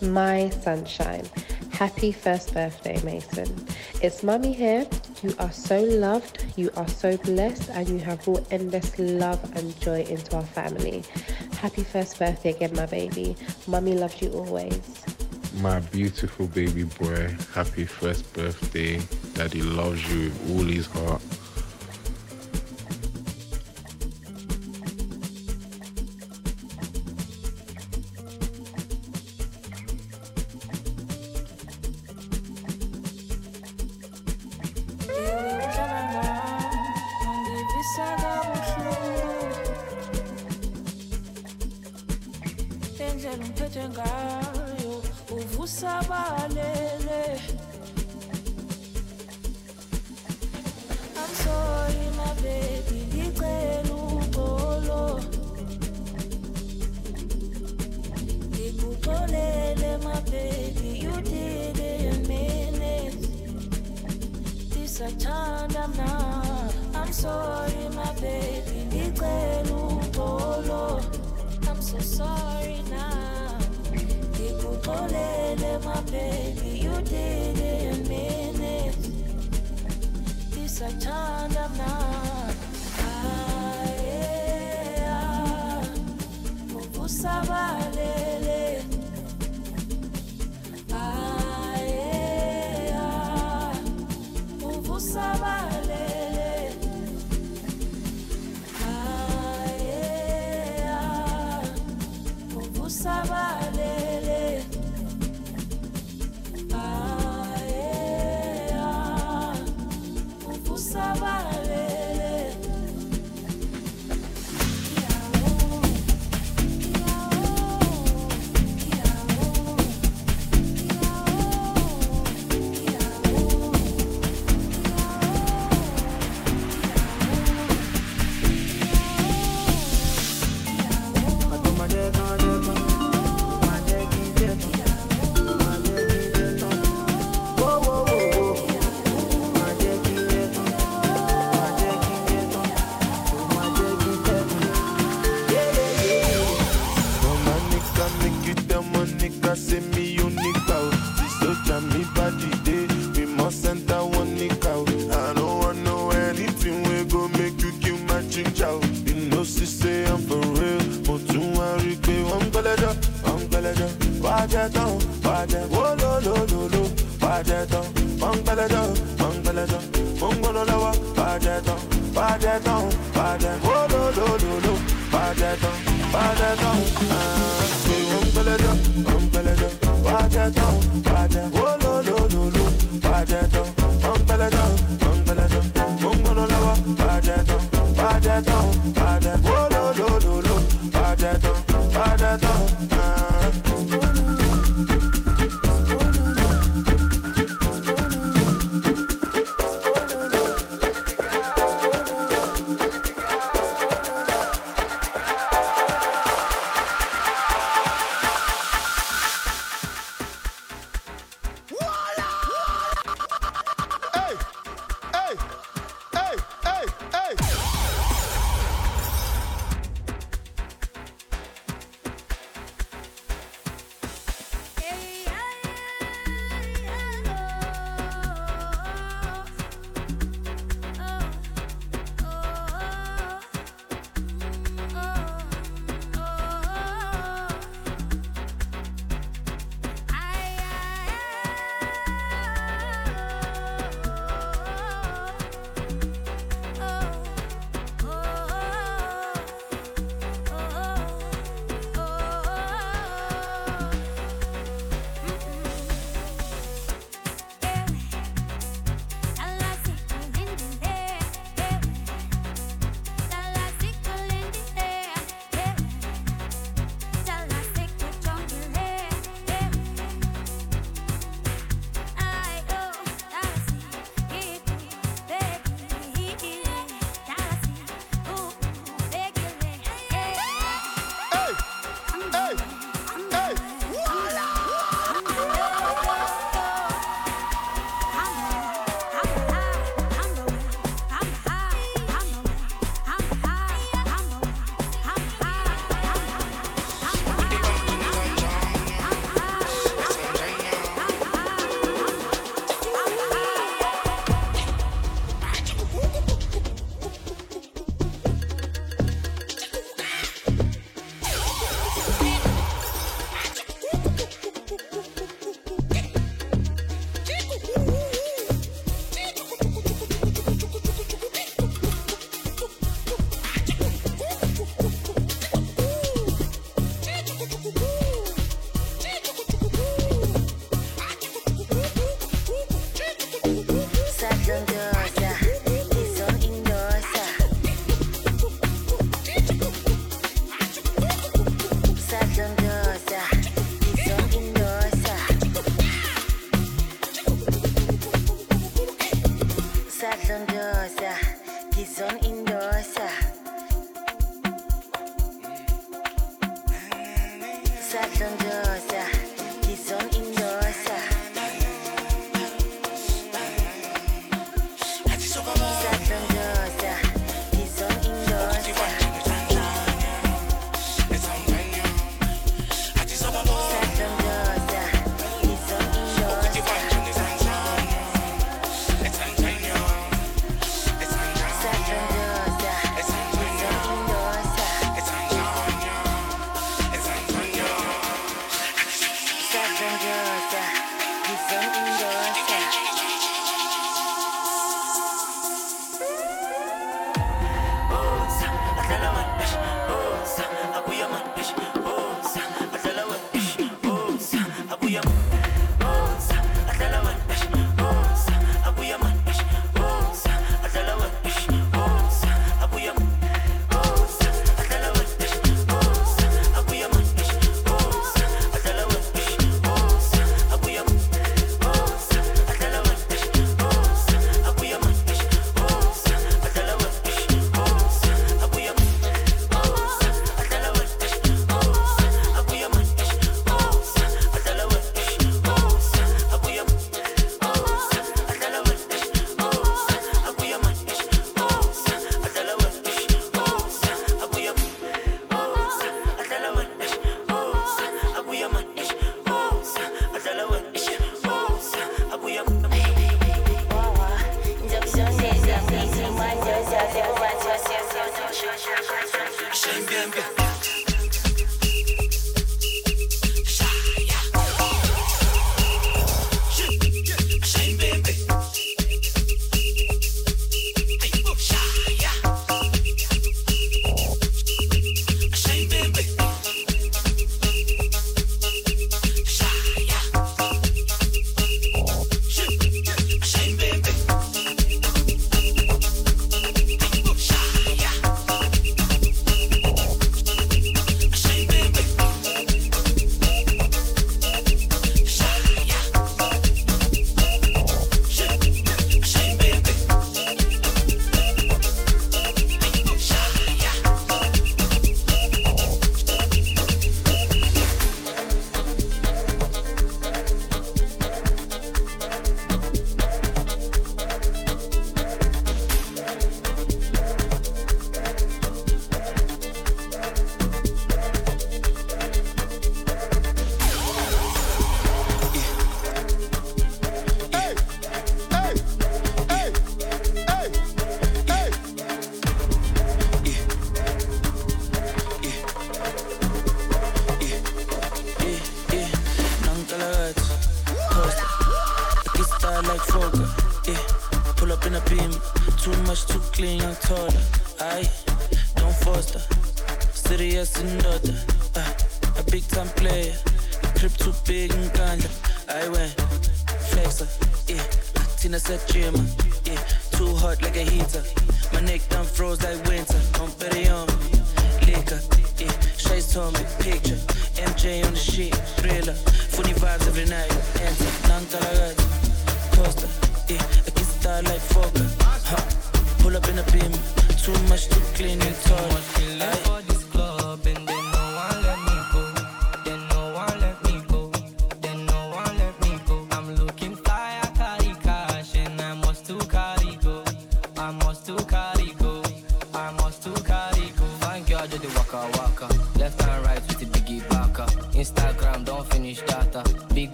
my sunshine. Happy first birthday, Mason. It's Mummy here. You are so loved, you are so blessed, and you have brought endless love and joy into our family. Happy first birthday again, my baby. Mummy loved you always. My beautiful baby boy, happy first birthday. Daddy loves you with all his heart.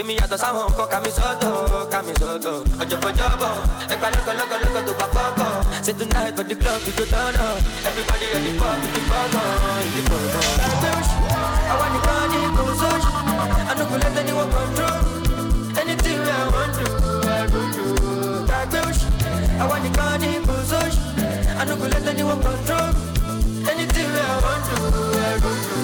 èmi yàtọ̀ sáwọn nǹkan kàmísọ́dọ̀ kàmísọ́dọ̀ ọ̀jọ̀bọ̀jọ̀bọ̀ ẹgbà lọ́kọ̀ lọ́kọ̀ lọ́kọ̀ tó bá pọ́pọ̀ ṣe tó náà ẹ̀kọ́ di club tó tọ́nà everybody ready for the pọ́nà ìdí pọ́nà. àwọn nìkan ní kò sóṣù anukulẹ́tẹ̀ ni wọ́n control anything I wan do I want do. gbàgbé oṣù àwọn nìkan I don't anukulẹ́tẹ̀ ni anyone control anything I want to. I go do.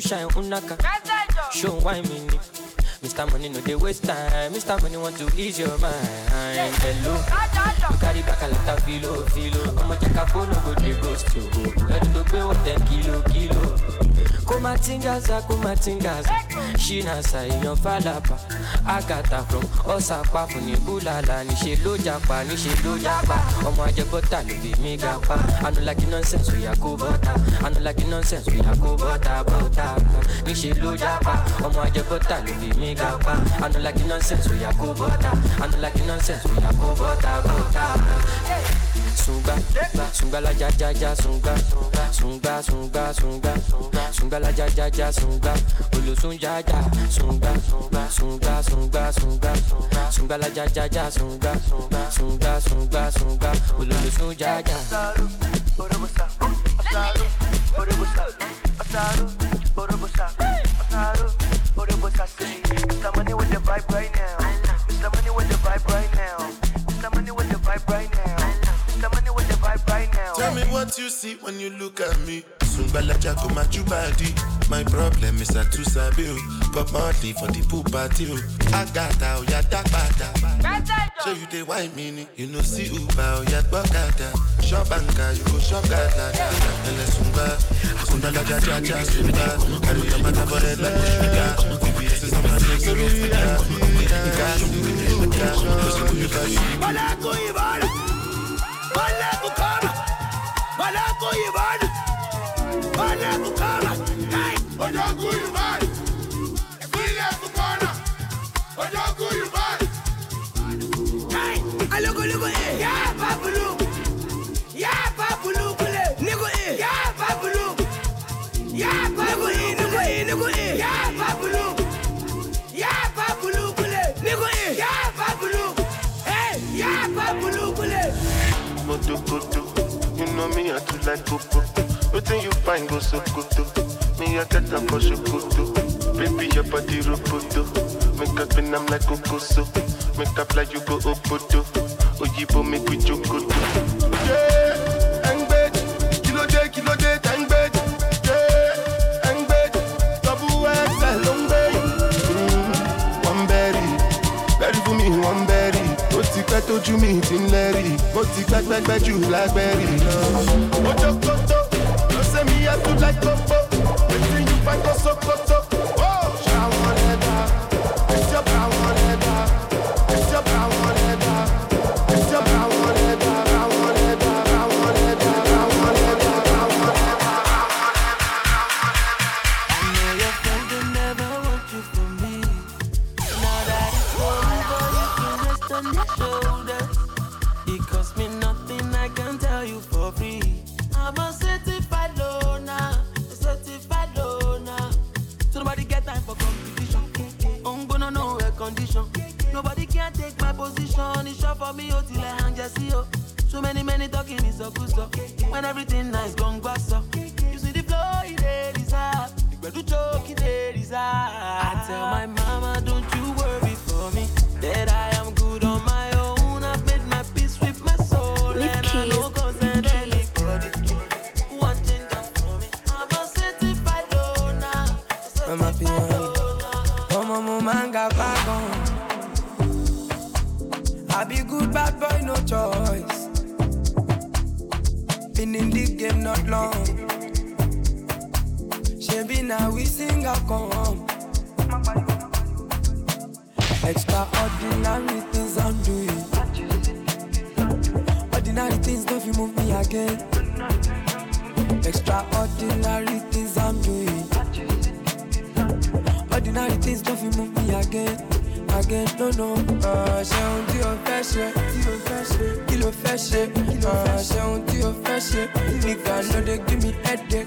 Shine, unaka. Show why me ni. Mr. Money no dey waste time, Mr. Money want to ease your mind. Hello, you carry back a lot of filo, filo. Ọmọ jaka phone no go dey ghost you. Ẹni tó gbé wọ́n ten kilo, kilo. kumatingaza kumatingaza ṣínàṣà èèyàn fàlàpà àgàtà from ọ̀sàpá fún ní búlàlà níṣẹ́ ló japa níṣẹ́ ló japa. Ọmọ ajẹbọ́tà ló fi mí ga pa anulagi nonsense oya kó bọ́tà anulagi nonsense oya kó bọ́tà bọ́tà níṣẹ́ ló japa. Ọmọ ajẹbọ́tà ló fi mí ga pa anulagi nonsense oya kó bọ́tà anulagi nonsense oya kó bọ́tà bọ́tà. Sunga, sunga la ja sunga, sunga sunga sunga, sunga la ja ja ja sunga, olosun ja ja sunga, sunga sunga sunga, sunga la ja ja ja sunga, sunga sunga sunga, olosun ja ja. I monthly for the pool party o. Agata o ya dagbada. Show you the wine mini. You know see Uber ya gbọ́kada. Shop anka you go shop gada. Ele sunga. Sungbalaja ja ja sunga. Carry your matter for a sugar. VVS is on my neck so no figure. Ika ika. Cause you do you can see. Malako Ivana, Malako Kama, Malako Ivana, Malako Kama, Malako Ivana, Motokoto, you know me, I do like Coco. Waiting you find go so koto. Me, I get up for Shokoto. Baby, your body roboto. Make up and I'm like Kokoso. Make up like you go Opoto. Oyibo make we jokoto. Yeah, Engbed. Kilo day, kilo day, Engbed. Yeah, Engbed. Double XL, Engbed. Mm, One berry. Berry for me, one berry. Ó ti pẹ́ tójú mi. Mo ti pẹ́pẹ́pẹ́ jù lágbẹ́rì lọ. Ojokoto, ló ṣe mi yẹ tún láì kókó. Wetin you find go Sokoto? position. Nobody can take my position. It's short for me, oh, till I hang just see, oh. So many, many talking is so good, so. When everything nice, gone back, so. You see the flow, it is up. Better joke, it is up. I tell my mama, don't you worry for me. That I am good on my own. I've made my peace with my soul. And I know She be now we sing I come. Extraordinary things I'm doing. Ordinary things don't you move me again. Extraordinary things I'm doing. Ordinary things don't you move me again. Again, no, no. Ṣé ohun tí o fẹ́ ṣe? Kí ló fẹ́ ṣe? Ah, ṣé ohun tí o fẹ́ ṣe? Nìkà ló dé gí mi ẹ̀dẹ̀.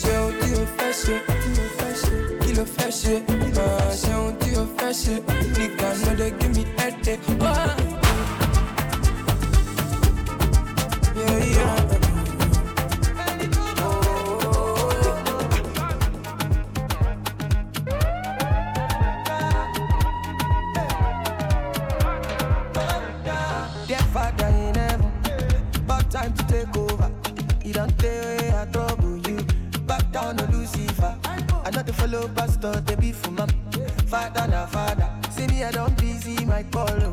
Ṣé ohun tí o fẹ́ ṣe? Kí ló fẹ́ ṣe? Ah, ṣé ohun tí o fẹ́ ṣe? Nìkà ló dé gí mi ẹ̀dẹ̀. they be for mom. Father, na father. See me, I don't busy my call.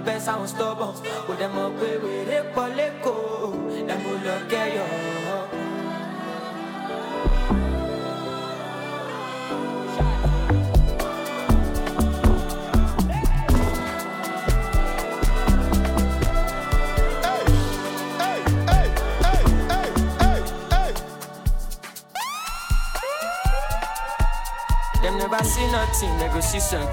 Lọ bẹ́ sáwọn stubborn. Kò them mọ̀ pé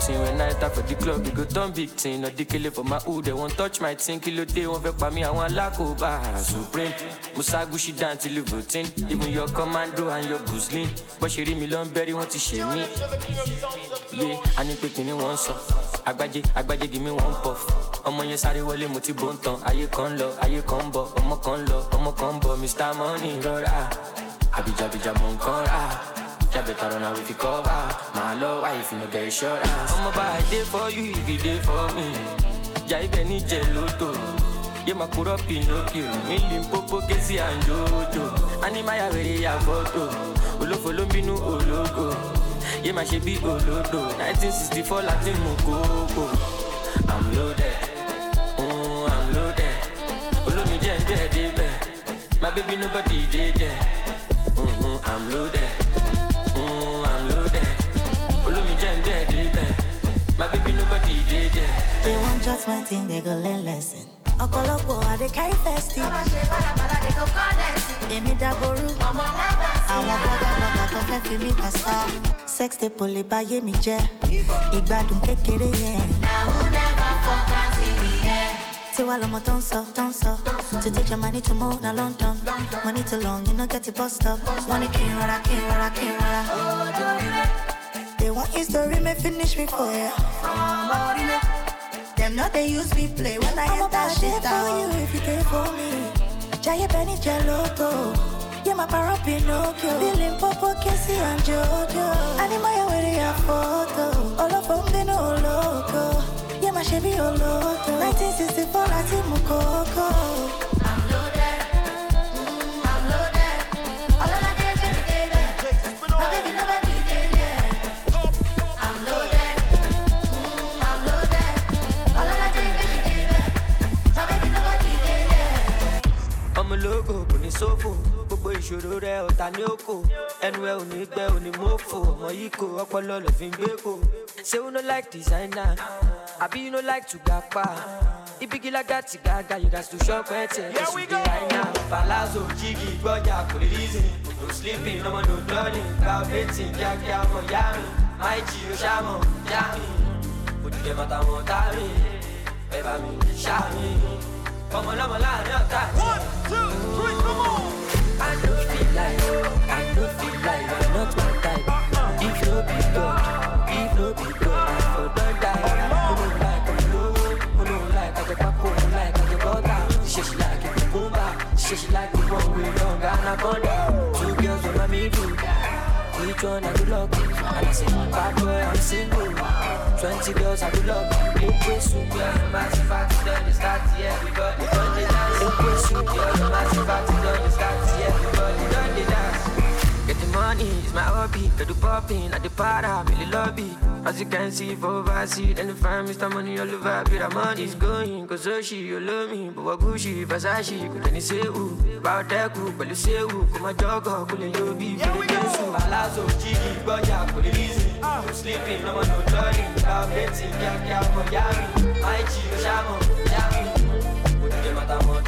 go. When I enter for the club, we go turn big thing. The killer for my hood, they won't touch my thing. Kilo day, won't vex by me, I want lakoba. Supreme, Musa Gushi down till you voting. Even your commando and your Guzlin. But she read me long berry, want to share me. Yeah, I need to me one song. Agbaje, agbaje, give me one puff. ọmọ yẹn sáré wọlé mo ti bó ń tan ayé kan lọ ayé kan bọ ọmọ kan lọ ọmọ kan bọ mr money rọra àbíjàbíjà mọ nǹkan rà jábẹ́ta rọra we fi cover màá lọ wá if you no get insurance. ọmọ bá i dey for you if you dey for me ibẹ̀ ní jẹ lóto yé máa kúrọ́ pinocchio mílíọ̀n pópó kéésì àǹjọ́jọ́ ánímáyà wèrè yà fọ́tò olófo ló ń bínú ológo yé máa ṣe four láti mú kókó i'm loaded. Mm, i'm loaded. Olómi jẹ́ ń jẹ́ my baby nobody dey there mm, i'm loaded judgment thing, they go learn lesson. ọ̀pọ̀lọpọ̀ àdé kárí fẹ́stì. èmi dàgbòrú. àwọn bọ́gàbọ́gà tó fẹ́ fi mí pàṣà. sex tape ò lè bá yé mi jẹ́. ìgbádùn kékeré yẹn. tiwa lọmọ tó ń sọ tó ń sọ. to take your money to move na london. money too long you no get the bus stop. wọ́n ní kí n rọra kí n rọra kí n rọra. they want history may finish me for ya. Them not they use me play when I enter shit down. you if you care for me. Jaya Benny Geloto. Yeah, my para Pinocchio. Feeling Popo, Casey and Jojo. Animaya with your photo. All of them, they know loco. Yeah, my Chevy Oloto. 1964, Latin Mukoko. Sófò gbogbo ìṣòro rẹ ọ̀tá ní òkò ẹnu ẹ ò ní gbẹ ò ní mọ́fò ọmọ yìí kò ọpọlọ lọ fi ń gbé kò. Ṣé you no like designer? Àbí you no like to gapa? Ibigi lágàtì gàgà you gats to shop ẹ. Tẹ ẹ sùn dé àìná palazzo jígì gbọ́jà kò lè reason no sleeping ọmọ no dulling gba betting kíákíá ọmọ yá mi. Máì jí o ṣàmọ̀ yá mi. Òdìdẹ tá mi. Ẹ bá mi ṣá mi ọmọ lọ́mọ láàrin ọ̀tá mi. one two three come on. I no feel like I no feel like you're not my type. If no be God, if no be God, I for don die. Mo no like ọmọ lówó, mo no like ajẹ pákó, mo like ajẹ bọ́tà. Ṣé ṣe like ìbùkúnbà? Ṣé ṣe like ìwọ̀n wé lọ́ngà anaconda? Two girls on my middle. Which one I do love? And I say, bad boy, I'm single. Twenty girls I do love. Liquid soup, yeah, massive party done. They start yeah, everybody the. Liquid soup, yeah, massive party done. They start yeah, everybody money, it's my hobby. Get the popping at the para, really lobby. As you can see, for overseas, and the fam, Mr. Money all over. Be the money is going, cause so she, you love me. But what Gucci, Versace, could any say who? About that cool, but you say who? Come on, jogger, cool and you be. Here we go. Palazzo, Jiggy, Boya, cool and easy. Uh. No sleeping, no one, no darling. Now betting, yeah, yeah, for Yami. My G, Shamo, Yami. Put the mata, motami.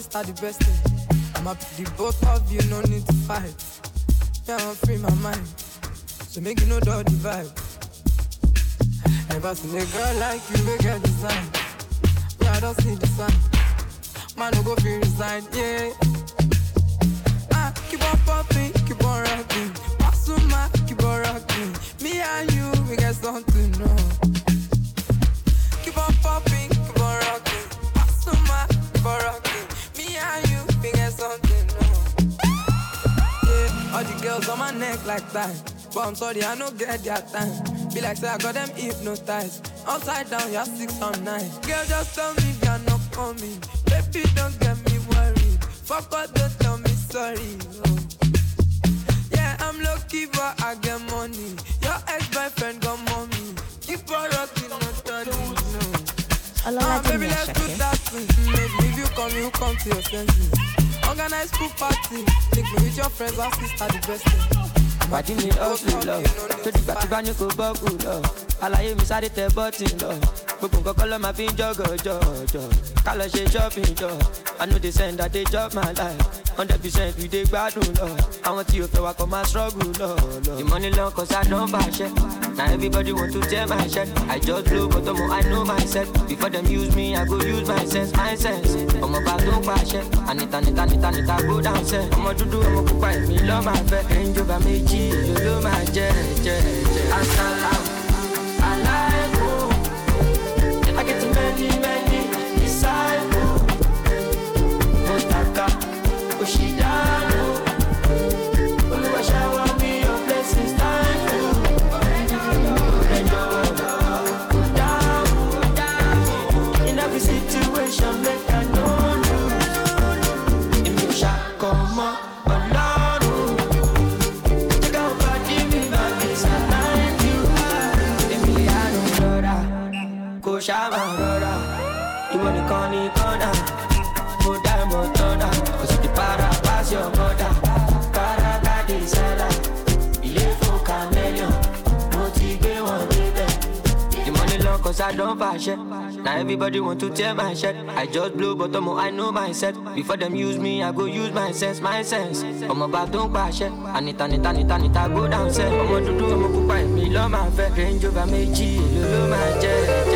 And sister, the best thing. I'm happy the both of you, no need to fight. Yeah, I'm free my mind. So make you know the vibe. Never seen a girl like you, make say, I got them hypnotized. Upside down, you're six on nine. Girl, just tell me you're not coming. Baby, don't get me worried. Fuck all, don't tell me sorry. oh. Yeah, I'm lucky, but I get money. Your ex-boyfriend got money. Keep on rocking, not studying, no. Ah, baby, let's do that thing. Maybe if you come, you come to your senses. Organize pool party. Link me with your friends and sister, the best thing. Pàdé mi ọ̀sùn lọ. Tó dìgbà tí bá ní kò bọ́ọ̀kù lọ? Àlàyé mi sáré tẹ bọ́ọ̀tì lọ. Gbogbo nǹkan kọ́ ló máa fi ń jọ́gọ̀ jọ̀jọ̀ ká lọ ṣe shopping jọ. I no dey send i dey chop my life. Hundred percent we dey gbádùn lọ. Àwọn tí o fẹ́ wa kọ́ máa struggle lọ lọ. long cause i don bàṣẹ na everybody want to tear my shirt i just blow but ọmọ i know myself before dem use me i go use my sense my sense. Ọmọ bá tó pàṣẹ ànita nita nita nita go down sẹ ọmọ dúdú ọmọ pupa èmi lọ́ máa fẹ́ ẹ̀ńjọba méjì èlò ló máa jẹ́ jẹ́ jẹ́ asalaam everybody want to tear my shirt. I just blow but omo I know my myself. Before them use me, I go use my sense, my sense. Ọmọ bá tó need, pàṣẹ. need, nita need, nita go down sẹ́. Ọmọ dúdú ọmọ pupa èmi lọ́ máa fẹ́. Range over méjì èlò ló máa jẹ́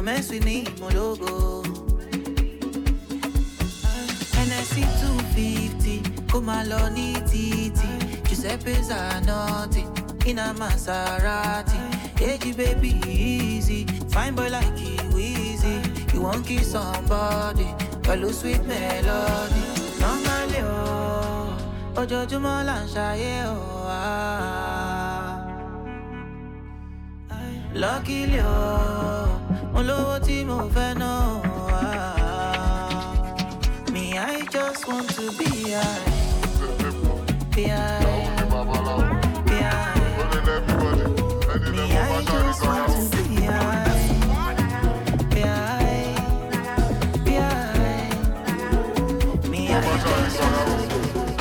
No mess with me, my logo. NSC 250, Komaloni TT, Giuseppe Zanotti, in a Maserati. Hey, baby, easy. Fine boy like you, easy. You won't kiss somebody, pẹ̀lú sweet melody. Normally, oh, ojoojúmọ́ là ń ṣayé, oh, ah. Luckily, oh tí mo fẹ́ náà. Ah. Me, I just want to be high. Be high. Be high. Me, I just want to be high. Be high. Be high. Me, I just want to be high.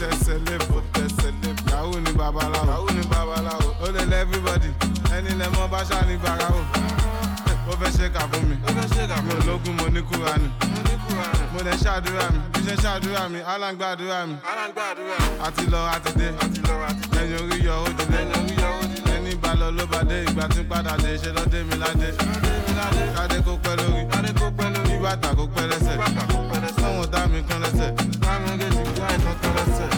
tẹsẹlẹ fò tẹsẹlẹ yahoo ni babaláwo yahoo ni babaláwo ó lè fẹ́ ṣe kà fún mi. Ó fẹ́ ṣe kà fún mi. Ológun mo ní kúra ni mo lè ṣàdúrà mi. Bí ṣe ṣàdúrà mi aláǹgbàdúrà mi. Àti lọ àti dé. Ẹni orí yọ ó dilé ẹni bá lọ ló bá dé. Ìgbà tí ń padà dé ṣe lọ dé mi ládé. Kádé kó pẹ́ lórí. Kí bàtà kó pẹ́ lẹ́sẹ̀. Sọ́wọ́n dá mi kan lẹ́sẹ̀. Láàrin méjèèjì kí àìsàn kan lẹ́sẹ̀.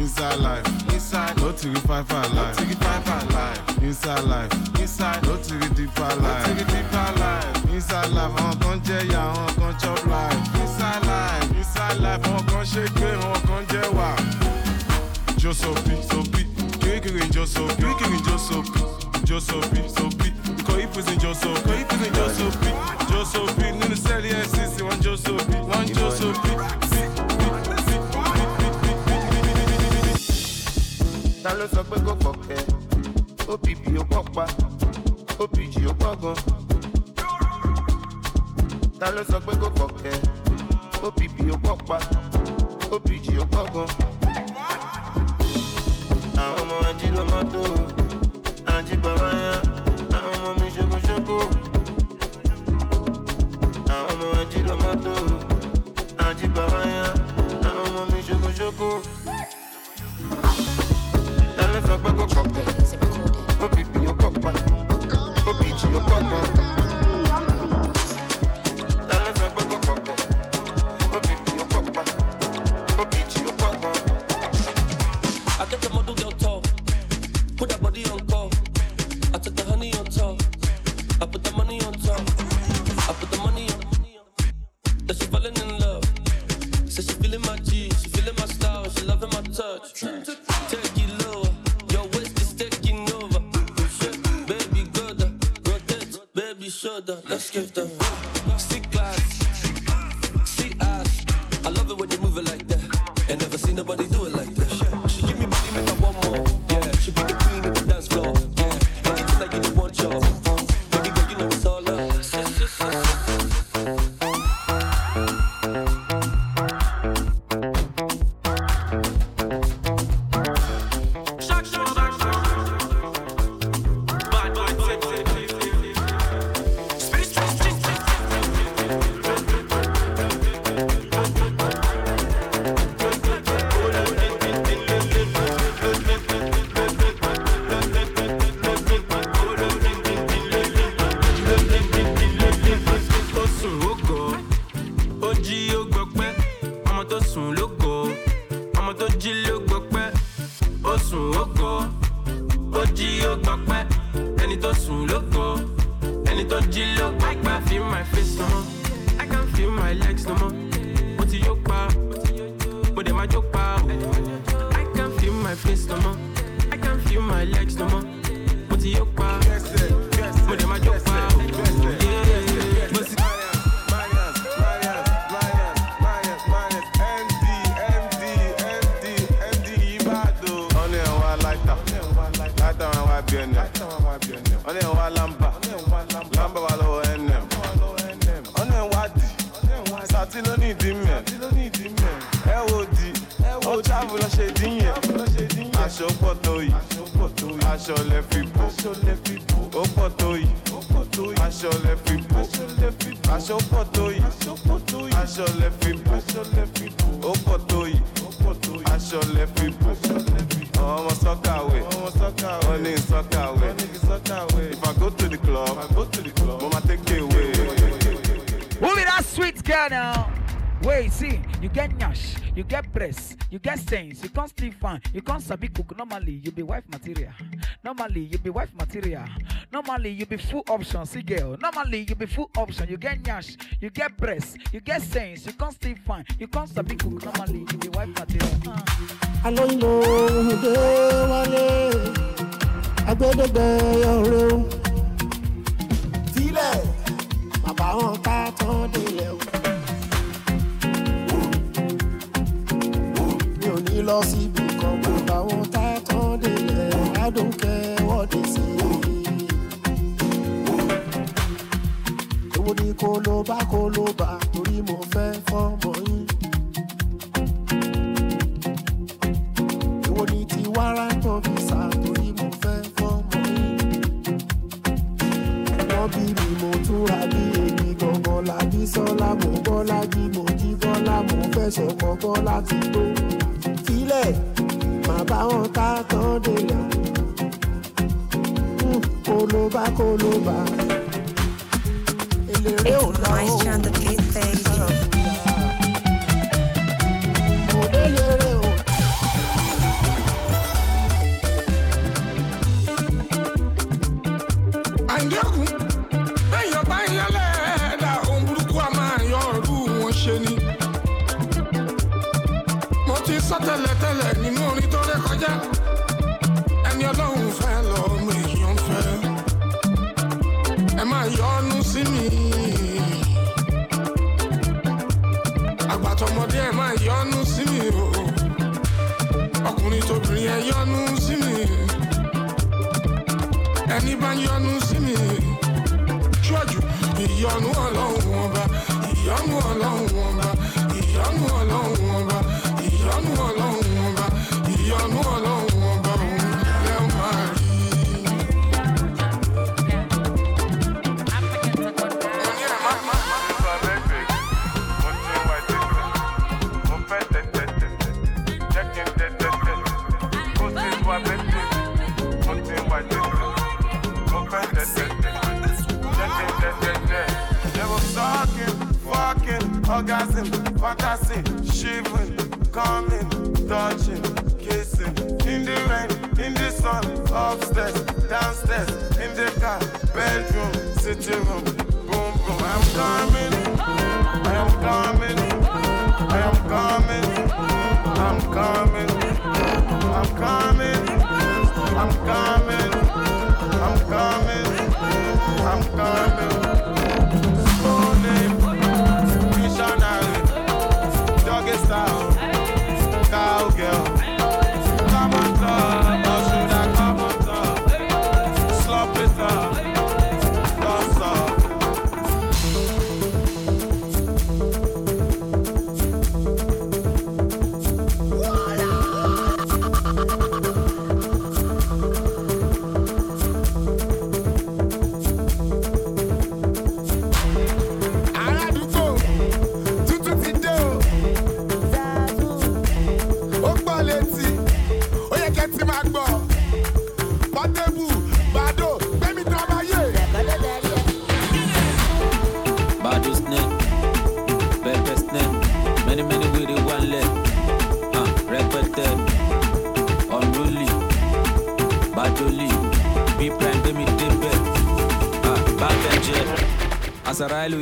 Inside life, inside, no to the five five life, no to the five five life. Inside life, inside, no to the deeper life, no to the deeper life. Inside life, àwọn kan jẹ́ ìyá, àwọn kan chop life. Inside life, inside life, àwọn kan ṣe gbé, àwọn kan jẹ́ wà. Jó sopi, kirikiri jó sopi, kirikiri jó sopi, jó sopi. Ikọ̀ ìpèsè jó sopi, ikọ̀ ìpèsè jó sopi, jó sopi. Nínú sẹ́ẹ̀lì SCC, wọ́n jó sopi, wọ́n jó sopi. Ta ló sọ pé kò fọ̀kẹ́ opp ó pọ̀ pa opg ó pọ̀ gan. ta ló sọ pé kò fọ̀kẹ́ opp ó pọ̀ pa opg ó pọ̀ gan. àwọn ọmọ ají ló mọ́ tó ají bàbá yá àwọn ọmọ mi ṣokoṣoko. àwọn ọmọ ají ló mọ́ tó ají bàbá yá àwọn ọmọ mi ṣokoṣoko. Ta ló sọ pé kò fọ̀kẹ́ opp ó pọ̀ pa opg ó you can't still fine, you can't sabi cook. Normally, you be wife material. Normally, you be wife material. Normally, you be full option, see girl. Normally, you be full option, you get nyash, you get breast, you get stains, you can't still fine, you can't sabi cook. Normally, you be wife material. Uh. alóyinbo òde wálé agbẹdẹgbẹ ọrẹ o. sílẹ̀ bàbá wọn ká tán délẹ̀ o. lọ síbi kan kó bá wọn tá tán délẹ̀ I don't care what they say. èwo ni kó ló bá kó ló bá torí mo fẹ́ fọ́mọ yín. èwo ni ti wàrà tó fi sá torí mo fẹ́ fọ́mọ yín. wọ́n bí mi mo túra bí èmi gangan làbí sọ́lá mo bọ́lá jí mo jí bọ́lá mo fẹ́ sọmọ bọ́lá ti tó. Filẹ̀ màá bá wọn ká tán délẹ̀. Mm, bá. eléré ò lọ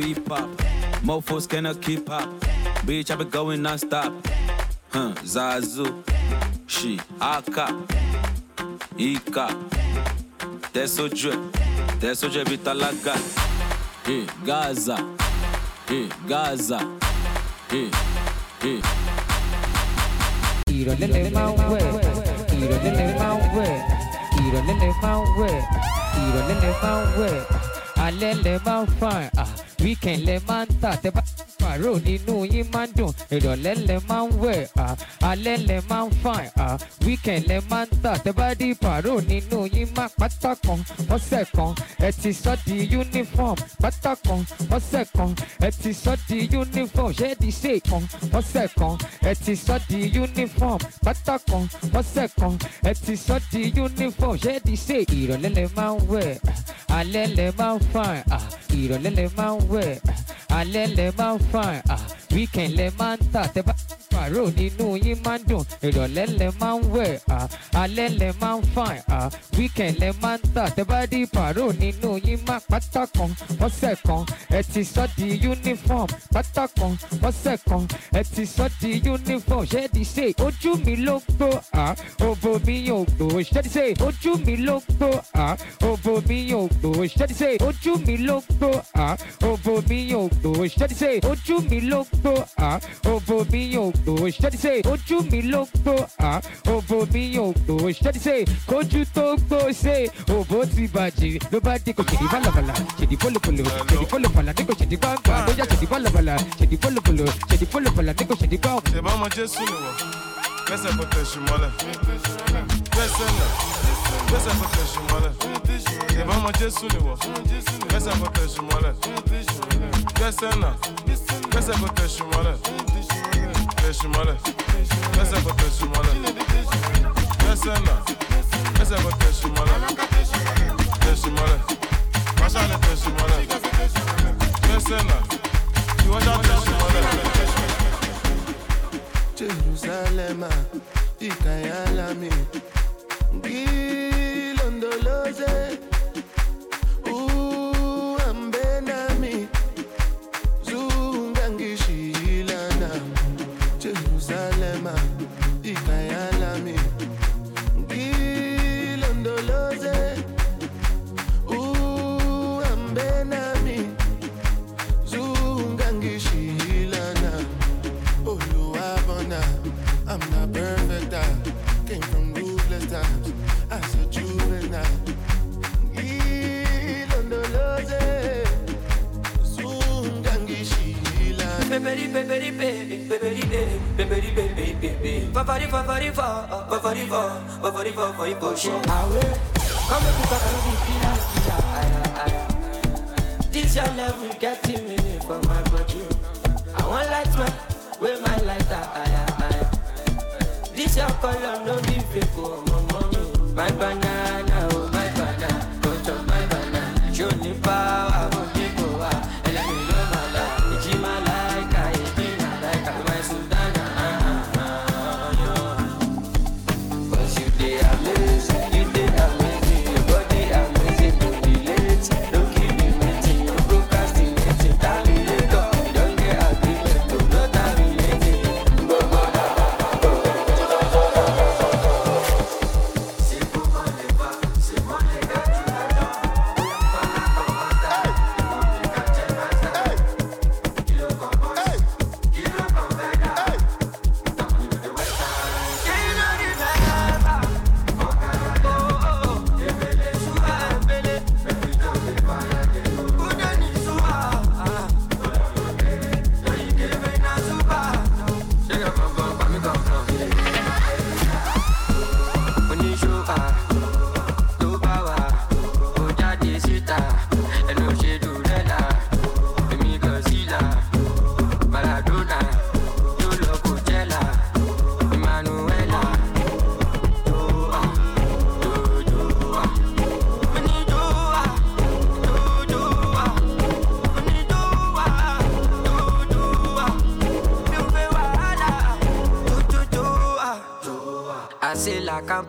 a ride mofos cannot keep up. Bitch, I be going non-stop. Huh, Zazu, she, Aka, Ika, Tesoje, Tesoje Vitalaga. Hey, Gaza. Hey, Gaza. Hey, hey. ìrọ̀lẹ́ lẹ máa ń wẹ̀ ìrọ̀lẹ́ lẹ máa ń wẹ̀ ìrọ̀lẹ́ lẹ máa ń wẹ̀ ìrọ̀lẹ́ lẹ máa ń alẹ́ lẹ máa ń tà tẹ bá pàrọ̀ nínú yín máa ń dùn. Ìrọ̀lẹ́ lẹ máa ń wẹ̀ alẹ́ lẹ máa ń fàn weekend lẹ máa ń tà. Tẹ bá dí pàrọ̀ nínú yín máa pátá ọ̀sẹ̀ kan. Ẹ ti sọ di uniform pátá kan ọ̀sẹ̀ kan. Ẹ ti sọ di uniform ṣé di ṣe kan ọ̀sẹ̀ kan. Ẹ ti sọ di uniform pátá kan ọ̀sẹ̀ kan. Ẹ ti sọ di uniform ṣé di ṣe? Ìrọ̀lẹ́ lẹ máa ń wẹ̀ alẹ́ lẹ máa ń fàn ìrọ̀lẹ́ lẹ máa ń wẹ̀ alẹ́ lẹ máa ń fàn weekend lẹ máa ń tà tẹ bá pàrọ̀ nínú yín máa ń dùn ìrọ̀lẹ́ lẹ máa ń wẹ̀ alẹ́ lẹ máa ń fàn weekend lẹ máa ń tà. Tẹ bá dí pàrọ̀ nínú yín máa pátá ọ̀sẹ̀ kan. Ẹ ti sọ di uniform pátá ọ̀sẹ̀ kan. Ẹ ti sọ di uniform di ṣe ojú mi ló gbó? Òbò mi yóò gbó di ṣe ojú mi ló gbó? Òbò mi yóò gbó di ṣe ojú mi ló gbó? Òbò mi yóò gbó di ṣe ojú mi ló gbó? Òbò mi yóò gbó ṣẹ́ni ṣe ojú mi ló gbó? À òbò mi yóò gbó ṣe òbò ti bàjẹ́ ló bá dé kò ṣèdí bálabàlà ṣèdí pólopòlò ṣèdí pólopàlà ní kò ṣèdí gbàngbà lójà ṣèdí bálabàlà ṣèdí pólopòlò ṣèdí pólopàlà ní kò ṣèdí gbàngbà. ṣèbá ọmọ jésù ni wọ gbẹsẹ kò tẹsí mọlẹ. Gbẹsẹ nà gbẹsẹ kò tẹsí mọlẹ. Ṣèbá ọmọ jésù ni wọ gbẹsẹ kò tẹsí mọlẹ. Gbẹsẹ nà gbẹsẹ kò tẹsí mọlẹ. tẹsí mọlẹ gbẹsẹ kò tẹsí mọlẹ gbẹsẹ nà gbẹsẹ kò tẹsí mọlẹ tẹsí mọlẹ masale tẹsí mọlẹ gbẹsẹ nà ìwọjà tẹsí mọlẹ. Jerusalem, ikayalami, ngilondoloze, fa fa ibo she. Awe, come and cook up pila. Aya aya. This your level getting me for my body. I want light man, with my lighter. Aya ah, aya. Ah, ah, this your color no be fake oh my mommy. My banana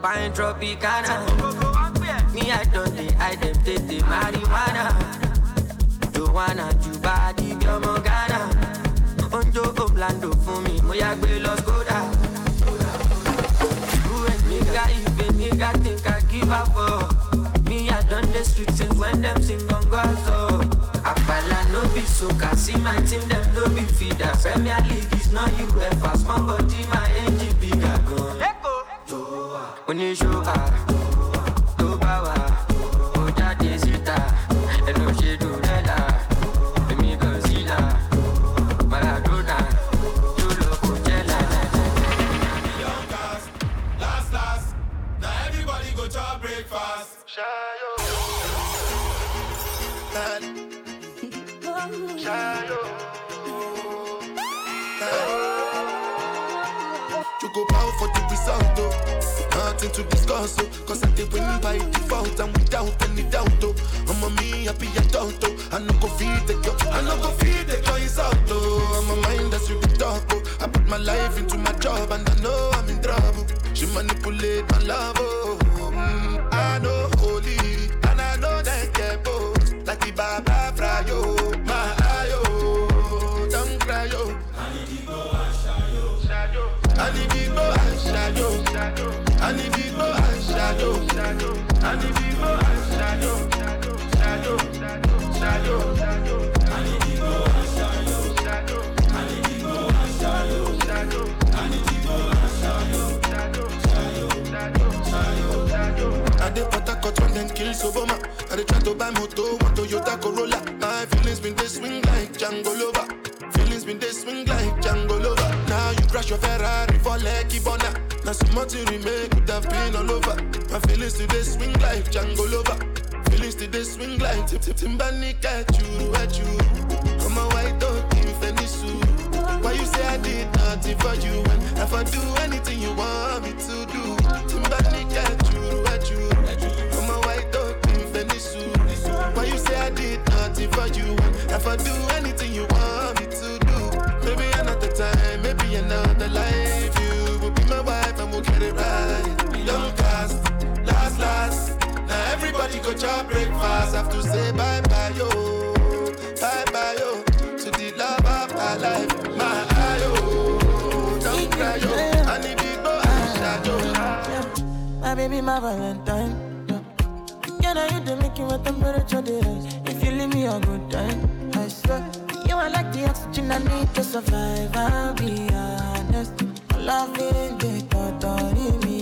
tropicana. Me I don't dem the marijuana. Nígá think I give up for. Me I don dey street since when dem sing gangan so. Àpàlà no be soca, see my team dem no be feeder. Premier League is not UEFA, small body my engine baby, my Valentine. Yeah, now you the making my temperature rise. If you leave me a good time, I swear. You are like the oxygen I need to survive. I'll be honest. Loving the thought of me,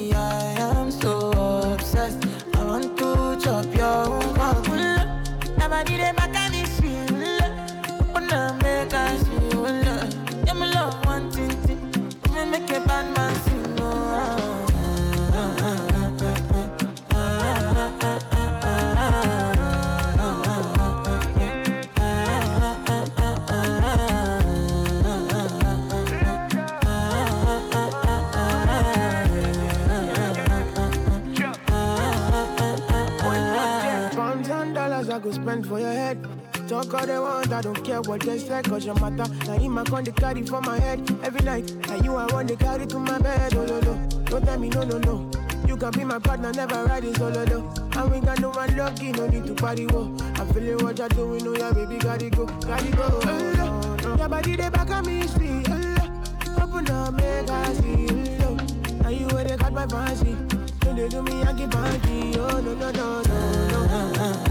go spend for your head. Talk all they want, I don't care what they say, cause your matter. Now in my con they carry for my head every night. And you I want to carry to my bed, oh no no. Don't tell me no no no. You can be my partner, never ride riding solo though. And we got no one lucky, no need to party whoa. I'm feeling what you're doing, oh yeah, baby, gotta go, gotta go. Oh, no, no. Your body they back at me, sweet. Oh, open up, make I see. Oh, now you where they got my fancy. Don't they do me, I get panty. Oh no no no no no.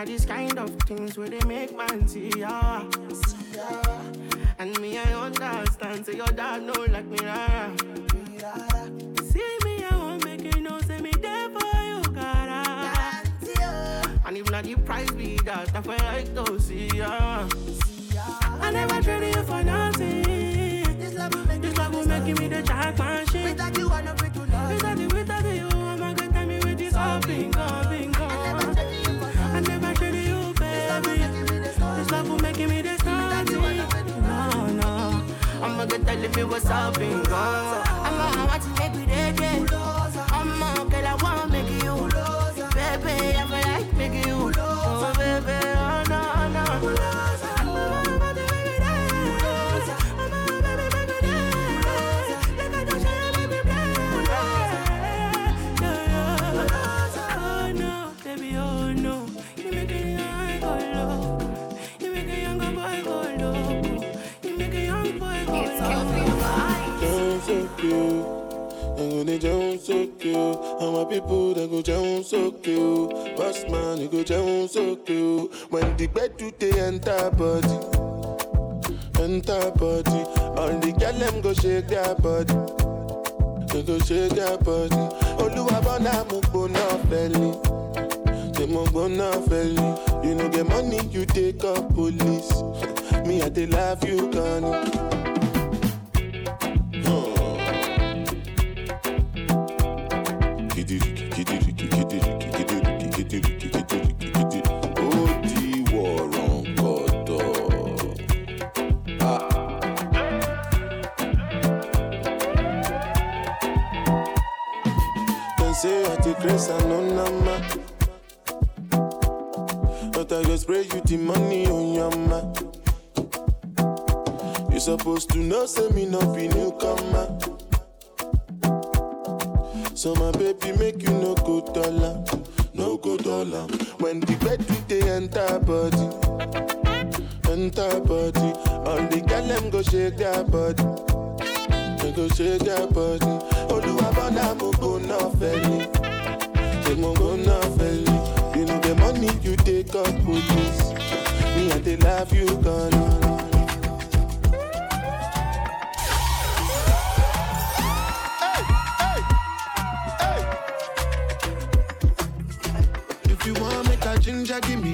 Not this kind of things where they make man see ya. And me I understand, say your dad know like me rara. See me I won't make you know, say me there for you, cara. Ah. And if not the price be that, I feel like to see ya. I never traded you for nothing. This love will make, this love will make me the jackpot shit. Without you, I don't break to love. Without you, without you, tell me what's up, bingo. I'm go dey jẹun sókè and my people they go jẹun sókè Boss man, you go jẹun sókè o when the bed do dey enter body enter body all the girl them go shake their body They go shake their body All the women they move on a belly. They move on a belly. you no get money you take call police me i dey love you gan. Take grace and no number. But I just spray you the money on your ma. You supposed to know, say me not be newcomer. So my baby make you no go dollar, no go dollar. When the bed with the enter body, enter body. All the girl them go shake their body, go shake their body. Oluwa bona mo go na feli, they mo go na feli. You know the money you take up police, me and they love you gone. Ginger, give me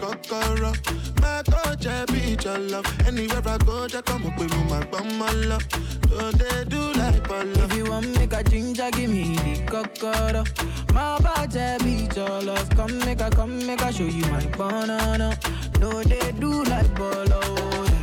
kokoro. My coach, I be your love. Anywhere I go, just come up with my bum, my love. So they do like ball. If you want make a ginger, give me the cocoa. My body be your love. Come make a, come make a show you my banana. No, they do like. Oh, yeah,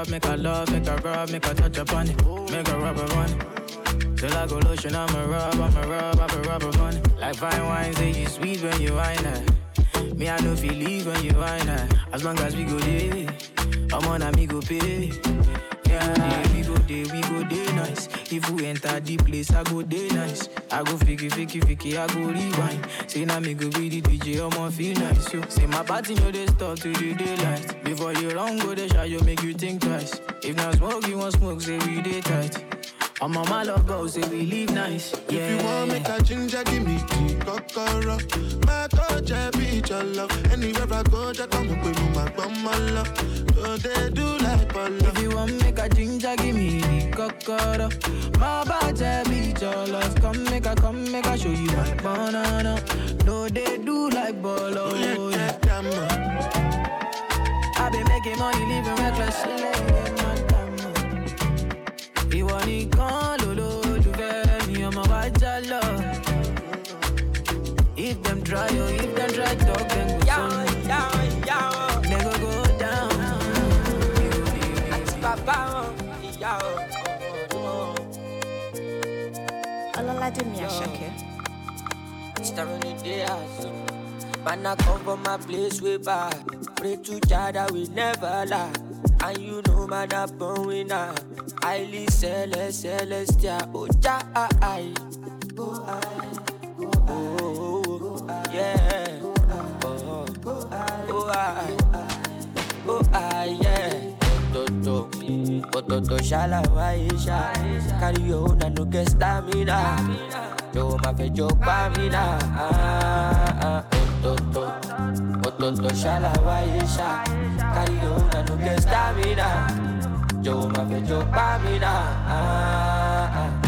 rub, make a love, make a rub, make a touch upon it. Make a rub upon. Till I go lotion, I'ma rub, I'ma rub, I'ma rub. Like fine wine, say you sweet when you wine it. Me, I know feel leave when you wine it. As long as we go there, I'm on a me go pay. Yeah, we go there, we go there nice. If we enter the place, I go there nice. I go fiki, fiki, fiki, I go rewind. Say now me go be the DJ, I'ma feel nice. Yo. Say my party no they stop to the daylight. Before you run, go they shot, you make you think twice. If not smoke, you want smoke, say we day tight. On my love go, say we live nice. Yeah. If you want make a ginger, give me the kokoro. My I be your love. Anywhere I go, just come up with my bum, my love. So they do like ball. If you want make a ginger, give me cocoa. My body be your love. Come make a, come make a show you my banana. No, they do like bolo. Oh, yeah. I been making money, living reckless. Ìwọ nìkan lolólùfẹ́ mi, ọmọ wa já lọ. If them try, oh, if them try talk, then go down. Then go go down. Àti bàbá wọn, ìyá wọn. Ọlọ́ládé mi Àṣàkẹ́. Each time when the day has Man, I come from my place way back. Pray to Jah that we never lack. And you know, man, I'm born winner. Highly celest, celestial. Oh, Jah, I. Oh, I. Oh, oh, yeah. Oh, oh, I. Oh, I, yeah. Toto, Toto, shala, waisha. Carry your own and no get stamina. Yo, ma fe yo pa' mi na. Ah, ah, Toto, Toto, shala, waisha. Carry your own and no get stamina. Yo, ma fe yo pa' mi na. Ah, ah.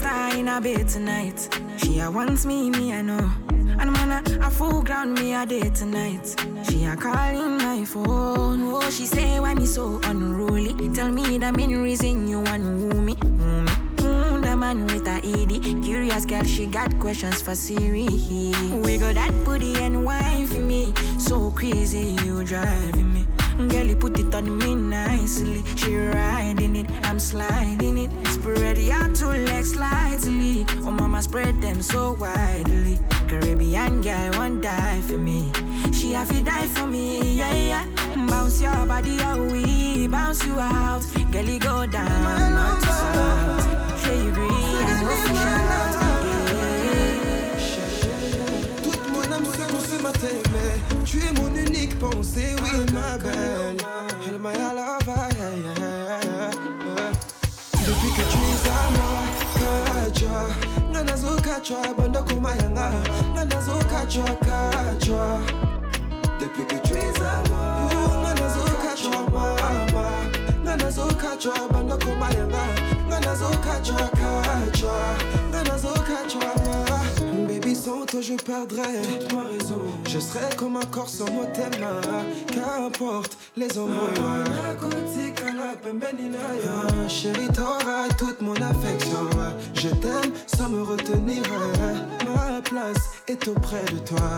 Gangster in a bed tonight. She a wants me, me I know. And man, a, a full ground me a day tonight. She a calling my phone. Oh, she say why me so unruly. Tell me the main reason you want woo me. Woo me. Mm, the man with a ED. Curious girl, she got questions for Siri. Wiggle that booty and wine for me. So crazy, you driving me. Girl, you put it on me nicely. She riding it, I'm sliding it. Spread your two legs slightly. Oh, mama, spread them so widely. Caribbean girl, won't die for me. She have to die for me, yeah, yeah. Bounce your body, oh, we bounce you out. Girl, you go down, not to south. Sure you. Tu es mon unique pensée, oui, ma belle. Elle m'a à la vaille. Depuis que tu es à moi, kachwa. Nanazo kachwa, banda kumayanga. Nanazo kachwa, kachwa. Depuis que tu es à moi, oh, nanazo kachwa, mama. Nanazo kachwa, banda kumayanga. nga nazokachwa kachwa nga nazokachwa ma toi je perdrais ma raison. Je serais comme un corps sans motema. Qu'importe les hommes nakotika nga pembeni na yo chéri t'auras toute mon affection. Je t'aime sans me retenir. Ma place est auprès de toi.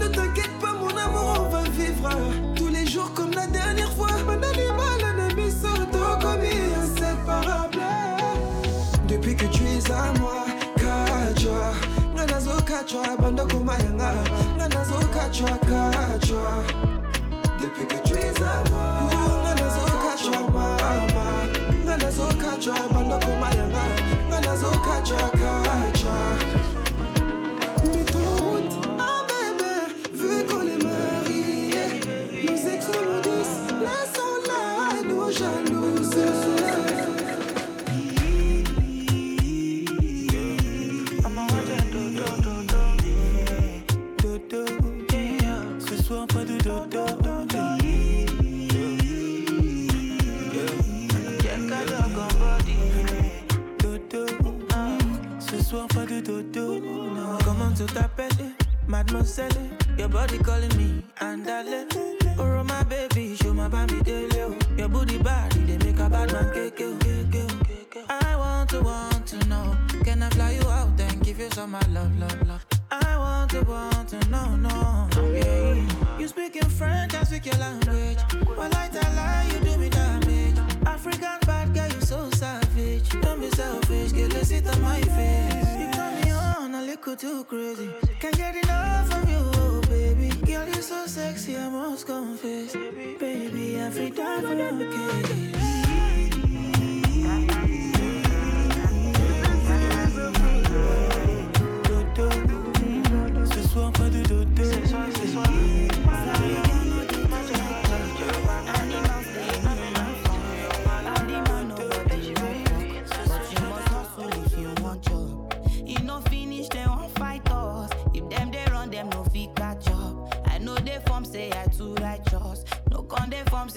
Ne t'inquiète pas mon amour on va vivre kachwa depuis que tu es à moi nga nazokachwa mama. Nga nazokachwa banda komayanga Mademoiselle Your body calling me Andale Oh my baby Show my baby daily oh. Your booty body They make a bad man cake. I want to want to know Can I fly you out and give you some my love love love I want to want to know no yeah. You speak in French I speak your language Well I tell lie you do me damage African bad girl you so savage Don't be selfish Get let's sit on my face little too crazy. Can't get enough of you oh, baby. Girl you're so sexy I must confess. Baby every time I free die for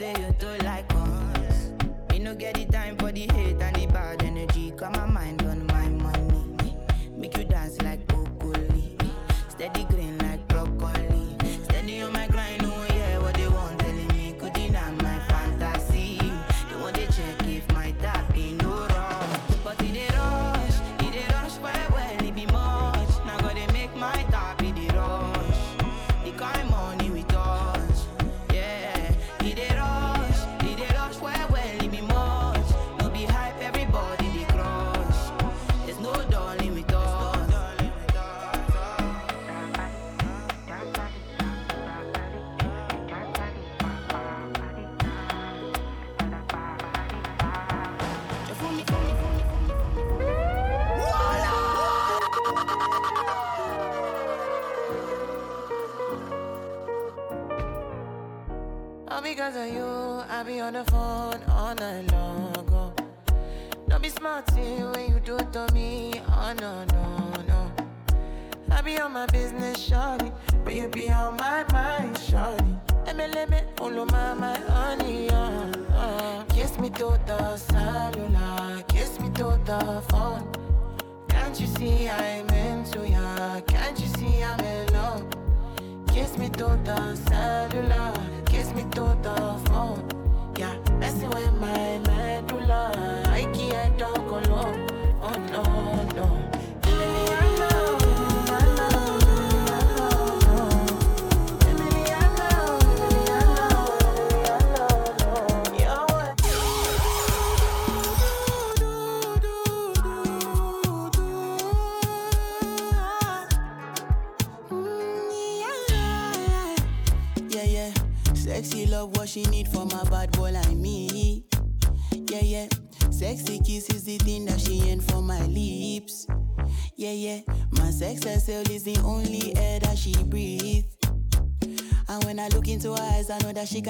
say you too like us. Me no get the time for the hate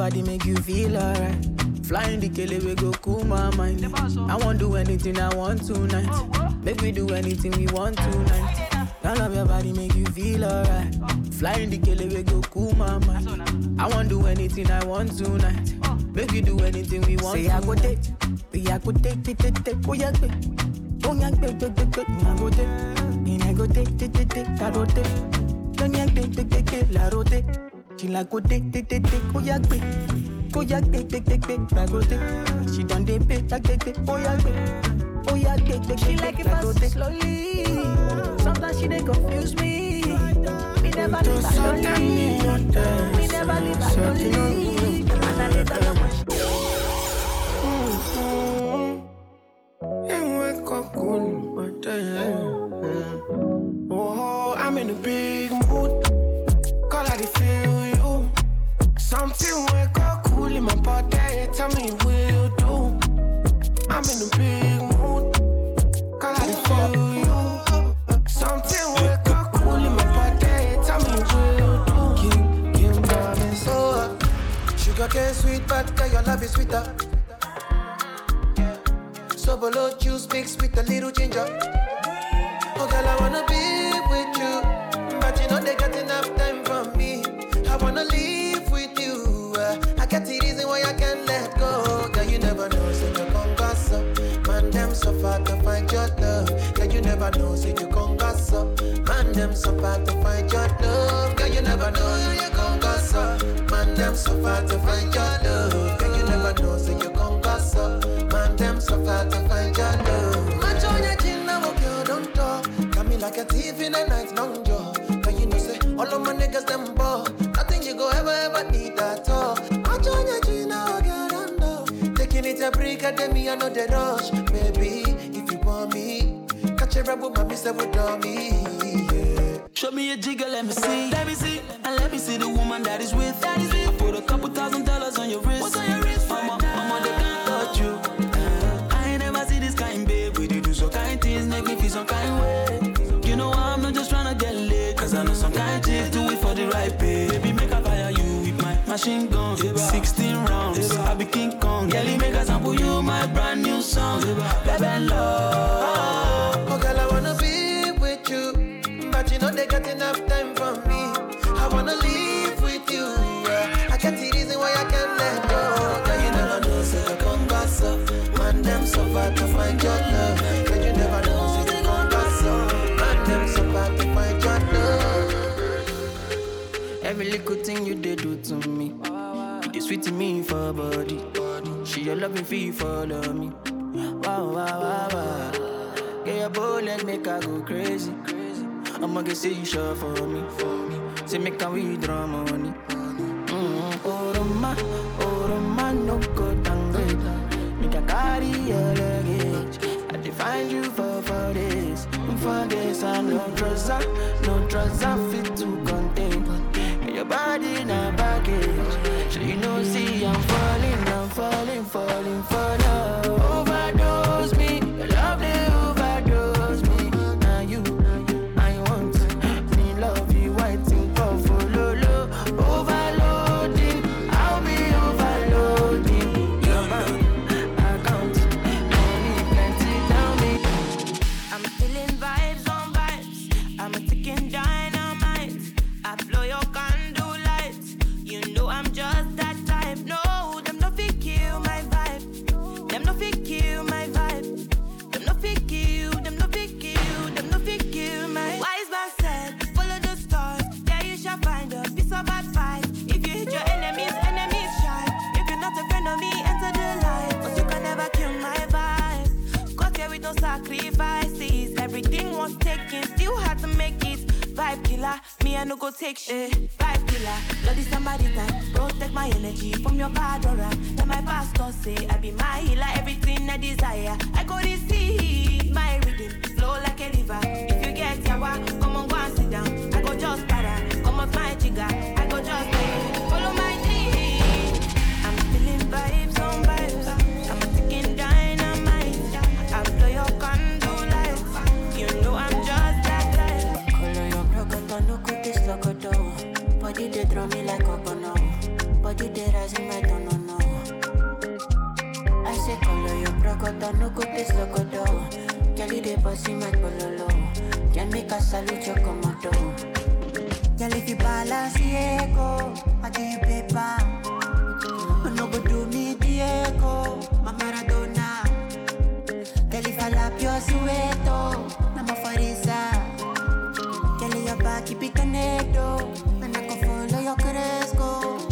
Body, make you feel alright. Flying the kele, we go cool my mind. I won't do anything I want tonight. Make we do anything we want tonight. Turn up your body, make you feel alright. Flying the kele, we go cool my mind. I won't do anything I want tonight. Make we do anything we want. Say I go take, we oh, I go take, take, take, take, oh yeah, take. Oh yeah, take, take, take, I go take. And I go take, take, take, I go take. Don't yeah, take, take, take, take, la rote. She like go take, take, take, take, oh yeah, take. Oh yeah, take, take, take, take, I go take. She done dey pay, like take, take, oh yeah, take. Oh yeah, take, take, She like it go fast slowly. Sometimes she dey confuse me. Me never leave her lonely. Me never leave her lonely. And I dey tell machine gun. 16 rounds. I be King Kong. Girlie, make I sample you my brand new song. Baby, love. Oh, girl, I wanna be with you, but you know they got enough time from me. I wanna live with you. Yeah. I get the reason why I can't let go. Girl, you never know, say you come back up. Man, them so far to find your love. Girl, you never know, say you come back up. Man, them so far to find your love. Every little thing you did do to me. Me for body. She your loving fee follow me. Wow, wow, wow, wow. Get your bullet, make her go crazy. I'ma get you sure for me, for me. Say make her withdraw money. Mm-hmm. Oh, Roma, oh, no go downgrade. Make her carry your luggage. I define you for for this, for this. I no trouser, no trouser fit to contain. Your body na baggage. Falling, falling, falling I no go take shit. Vibe killer, bloody somebody time. Protect my energy from your bad aura. Let my pastor say I be my healer, everything I desire. I go receive my rhythm, flow like a river. If you get yawa, come on go and sit down. I go just para, come off my jigger. I go just pay, follow my Body they throw me like a bono. Body they rising my don't no. I say color your brocotta, no good this loco though. Jelly they bossy my bololo. Can make a salute your commodo. Girl, if you balance echo, I do you paper. No go do me Diego, my Maradona. Girl, if I lap your sueto, I'm a farisa. Girl, your back keep it connected yo crezco.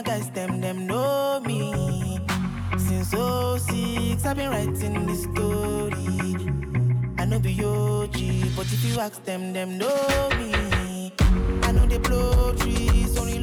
my guys, them, them know me. Since 06, I've been writing this story. I know be OG, but if you ask them, them know me. I know they blow trees, only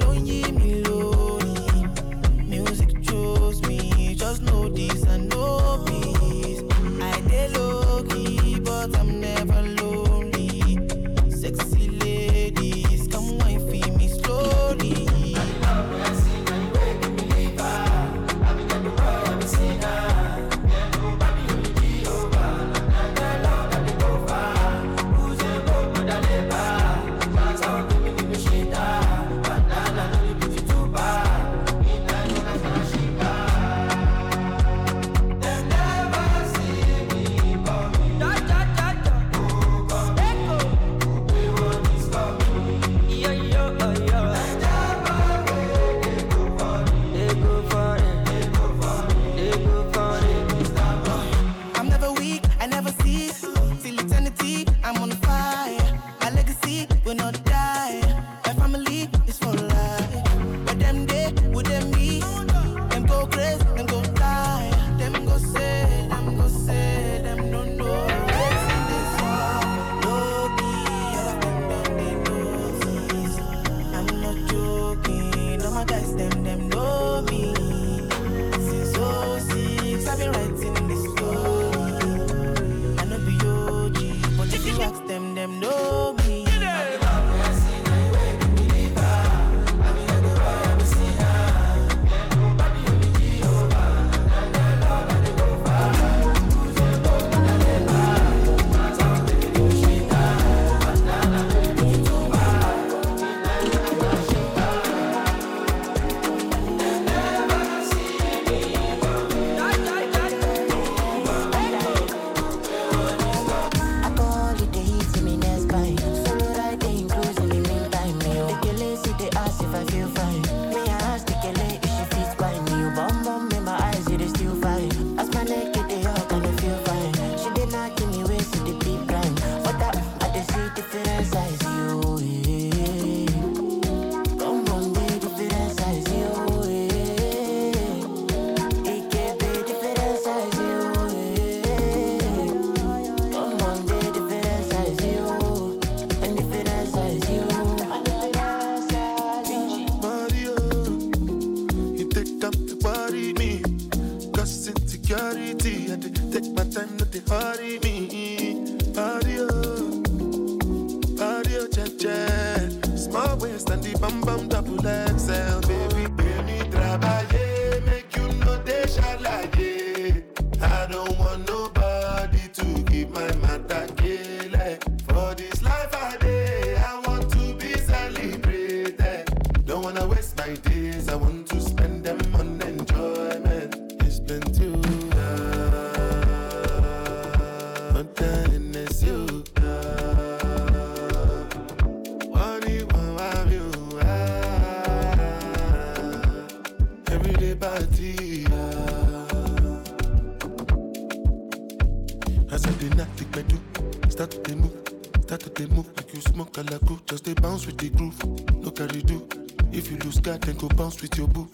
you lose guard, then go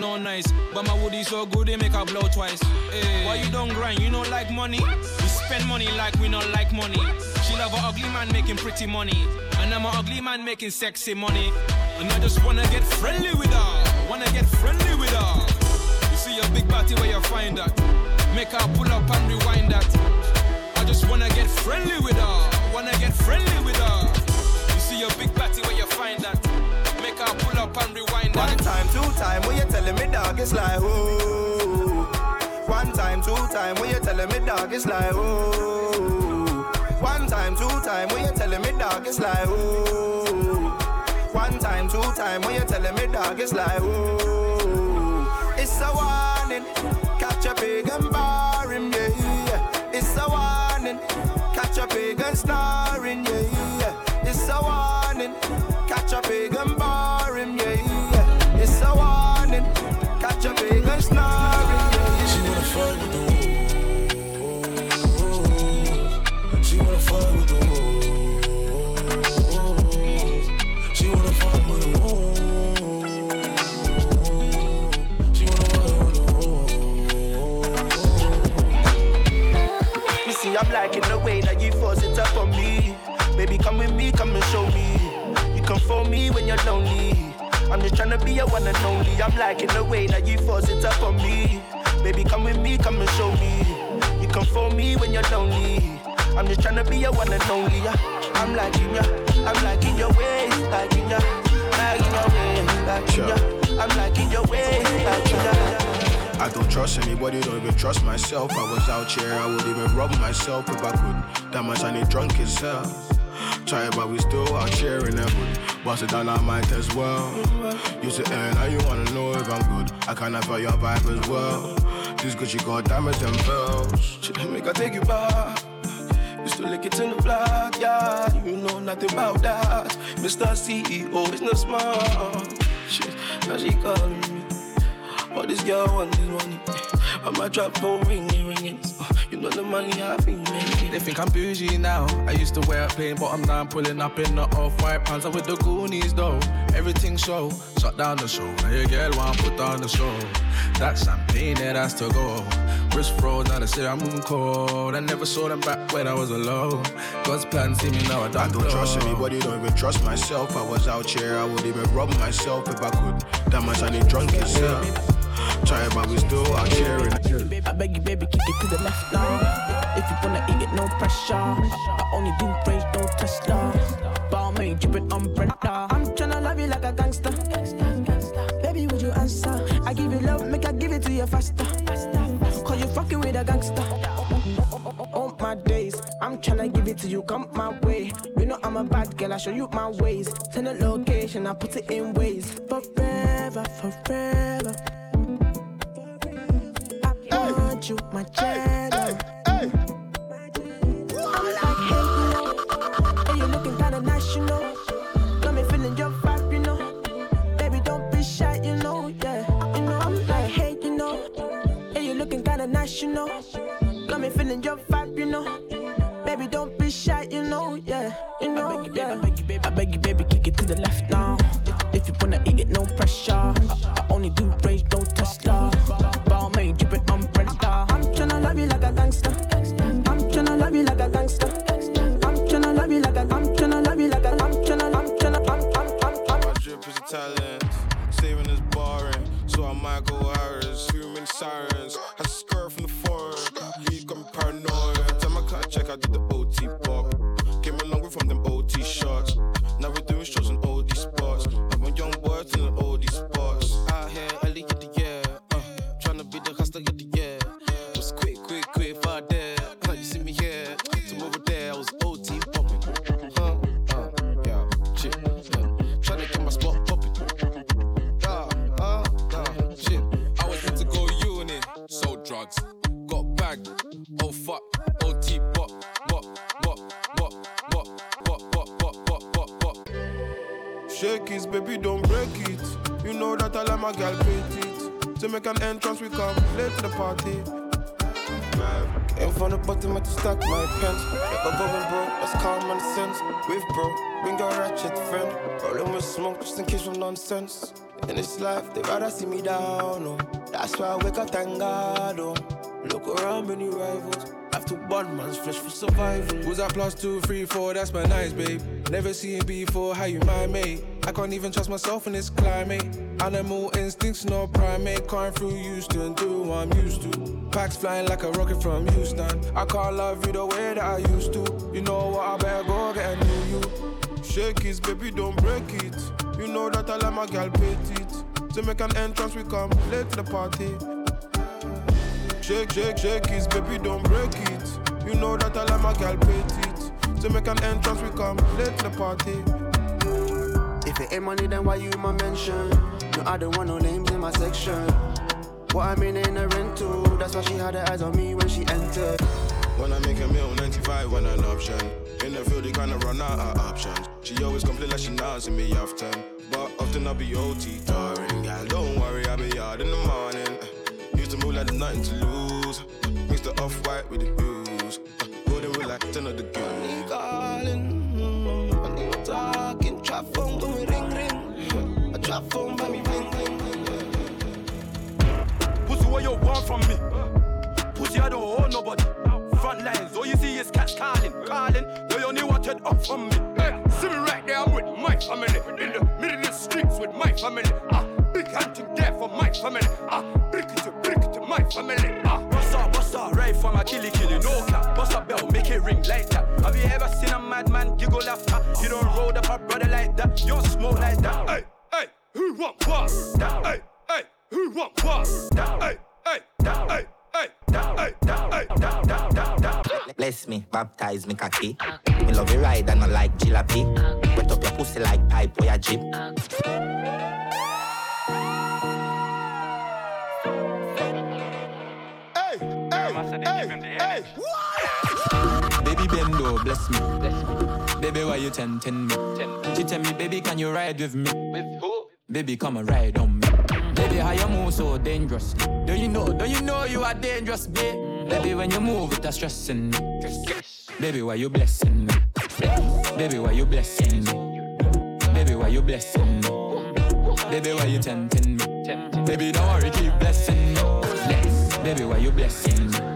no nice, but my woody so good they make her blow twice. Hey. Why you don't grind? You don't like money? We spend money like we don't like money. She love a ugly man making pretty money, and I'm an ugly man making sexy money. And I just wanna get friendly with her, wanna get friendly with her. You see a big party where you find that, make her pull up and rewind that. I just wanna get friendly with her, wanna get friendly with her. You see a big party where you find that, One time, two time, when you telling me dog, it's like oh. One time, two time, when you telling me dog, it's like oh. One time, two time, when you telling me dog, it's like oh. One time, two time, when you telling me dog, it's like oh. It's a warning, catch a pig and bar him, yeah. It's a warning, catch a pig and snoring, Might as well. You say, eh, now you wanna know if I'm good. I kinda feel your vibe as well. This Gucci got diamonds and bells. Make I take you back. Used to lick it in the block, yeah. You know nothing about that. Mr. CEO, business man. Shit, now she calling me. All this girl want is money. I'm a trap phone ringing, ringing. You know the money I've been making. They think I'm bougie now. I used to wear a plain bottom, now I'm now pulling up in the off-white pants. I'm with the Goonies though. Everything show, shut down the show. Now your girl want put down the show. That champagne it has to go. Wrist froze, now they say I'm moving cold. I never saw them back when I was alone. God's plan see me now. I don't, I don't trust anybody, don't even trust myself. I was out here, I would even rob myself if I could. That much I need drunk itself. Try but we still out here. I beg you, baby, kick it to the left now. If you wanna eat it, no pressure. I only do rage, no Tesla. Ball me, drippin' umbrella. I'm tryna love you like a gangster. Baby, would you answer? I give you love, make I give it to you faster. Cause you fucking with a gangster. All my days, I'm tryna give it to you, come my way. You know I'm a bad girl, I show you my ways. Send a location, I put it in ways. Forever, forever. I want you, my cheddar. Looking kinda nice, you know. Got me feeling your vibe, you know. Baby, don't be shy, you know, yeah. You know, I'm like, hey, you know, hey, you looking kinda nice, you know. Got me feeling your vibe, you know. Baby, don't be shy, you know, yeah. You know, I beg you, yeah. baby, I beg you, baby, I beg you, baby, kick it to the left now. If you wanna eat it, no pressure. I, I only do rage, don't Tesla. Ball made, drippin' umbrella. I'm tryna love you like a gangster. I'm tryna love you like a gangster. Drip is a talent, saving is boring. So I might go Harris, human sirens. I skirt from the you got me paranoid. Time I a check, I do the OT baby, don't break it. You know that I let my girl beat it. To make an entrance, we come late to the party. Came from the bottom, had to stack my pens. Never going bro, that's and sense. With bro, bring your ratchet friend. Rolling with smoke just in case of nonsense. In this life, they rather see me down, oh. That's why I wake up, thank God, oh. Look around, many rivals. After one man's flesh for survival. Who's that plus two, three, four? That's my nice, babe. Never seen before, how you my mate? I can't even trust myself in this climate. Animal instincts, no primate. Crying through Houston, do what I'm used to. Packs flying like a rocket from Houston. I can't love you the way that I used to. You know what? I better go get a new you. Shake it, baby, don't break it. You know that I let my girl beat it. To make an entrance, we come late to the party. Shake, shake, shake it, baby, don't break it. You know that I let my girl beat it. To make an entrance, we come late the party. If it ain't money, then why you my mention? No, I don't want no names in my section. What I mean ain't a rental. That's why she had her eyes on me when she entered. When I make a meal, 95 when an option. In the field, they kinda run out of options. She always complain like she see me often. But often I be OT touring. Girl, don't worry, I be out in the morning. Used to move like there's nothing to lose. Mix the off white with the blues. Golden with like 10 of the girls. calling. Mm, and you talking, trap phone going ring ring. A trap phone by me ring ring. Pussy, what you want from me? Pussy, I don't owe nobody. Front lines, all you see is cats calling, calling. They only wanted up from me. Hey, see me right there, I'm with my family. In the middle of the streets with my family. Ah, big hunting there for my family. Ah, family. Ah, what's up, what's up? Right from a killy killy, no cap. Bust a bell, make it ring like that. Have you ever seen a madman giggle after? You don't roll up a brother like that. You don't smoke like that. Hey, hey, who want what? Hey, hey, who want what? Hey, hey, hey. Hey, hey, Bless me, baptize me cocky. Me love you ride and I like jalopy. Wet up your pussy like pipe or your jeep. Hey, hey, Baby Bendo, bless me. Baby, why you tempting me? She tell me, baby, can you ride with me? With who? Baby, come and ride on me. Baby, how you move so dangerous? Do you know, do you know you are dangerous, babe? Baby, when you move, it's stressing me. Baby, why you blessing me? Baby, why you blessing me? Baby, why you blessing me? Baby, why you tempting me? Baby, don't worry, keep blessing me. Bless. Baby, why you blessing me?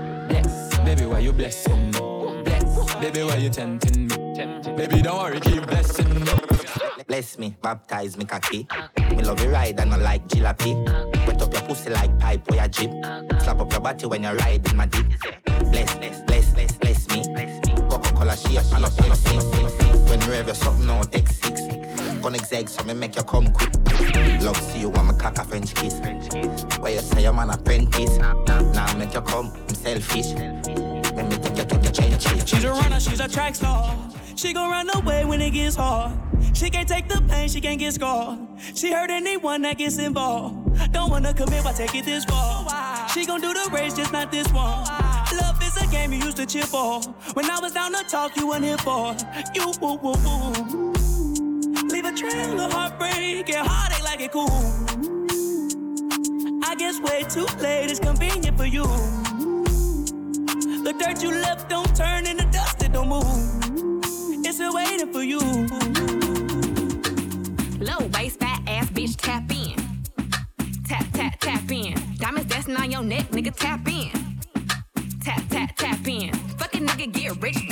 Baby, why you blessing me? Bless. Baby, why you tempting me? Tempting. Baby, don't worry, keep blessing me. Bless me, baptize me cocky. Me love you ride and I like jalopy. Wet up your pussy like pipe or your jeep. Slap up your body when you ride in my deep. Bless, bless, bless, bless, bless me. Coca-Cola and up, and up. When you rev your something out, X6. Gonna exeg so me make you come quick. Love see you want me cock a French kiss. Where you say your man apprentice. Now make you come, I'm selfish. Let me take you to the trenches. She's a runner, she's a track star. She gon' run away when it gets hard. She can't take the pain, she can't get scarred. She hurt anyone that gets involved. Don't wanna commit, but take it this far. She gon' do the race, just not this one. Love is a game you used to cheer for. When I was down to talk, you weren't here for. You, woo, woo, woo. Trail heartbreak and heartache like it cool. I guess way too late is convenient for you. The dirt you left don't turn into dust, it don't move. It's still waiting for you. Low waist, fat ass bitch, tap in. Tap, tap, tap in. Diamonds dancing on your neck, nigga, tap in. Tap, tap, tap in. Fucking nigga, get rich,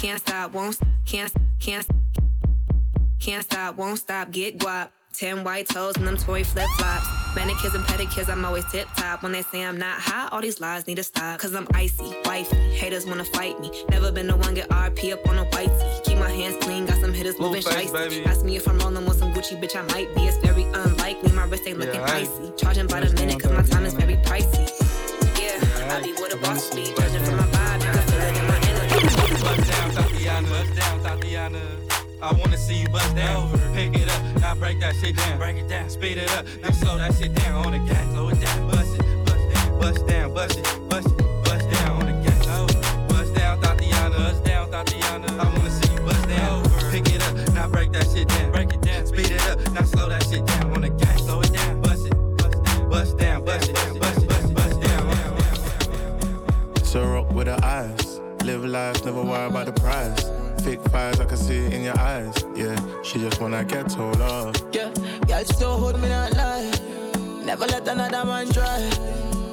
can't stop, won't, can't, can't, can't stop, won't stop, get guap. Ten white toes and them toy flip flops. Manicures and pedicures, I'm always tip top. When they say I'm not hot, all these lies need to stop. Cause I'm icy, wifey. Haters wanna fight me. Never been the one get RP up on a whitey. Keep my hands clean, got some hitters moving baby. Ask me if I'm rolling with some Gucci, bitch, I might be. It's very unlikely. My wrist ain't looking Yeah, icy. Charging by the minute, cause my time is very pricey. Yeah, I be with a boss be. Judging from my vibe, Bust down, Tatiana. Bust down, Tatiana. I wanna see you bust down. Pick it up, now break that shit down. Break it down, speed it up, now slow that shit down on the gas. Slow it down, bust it, bust it, bust down, bust it, bust it, bust down on the gas. Bust down, Tatiana. Bust down, Tatiana. I wanna see you bust down. Pick it up, now break that shit down. Break it down, speed it up, now slow that shit down on the gas. Slow it down, bust it, bust it, bust down, bust it, bust it, bust down. Rock with the eyes. Live life, never worry about the price. Fake fires, I can see it in your eyes. Yeah, she just wanna get told off. Yeah, girl, she so hold me not lie. Never let another man try.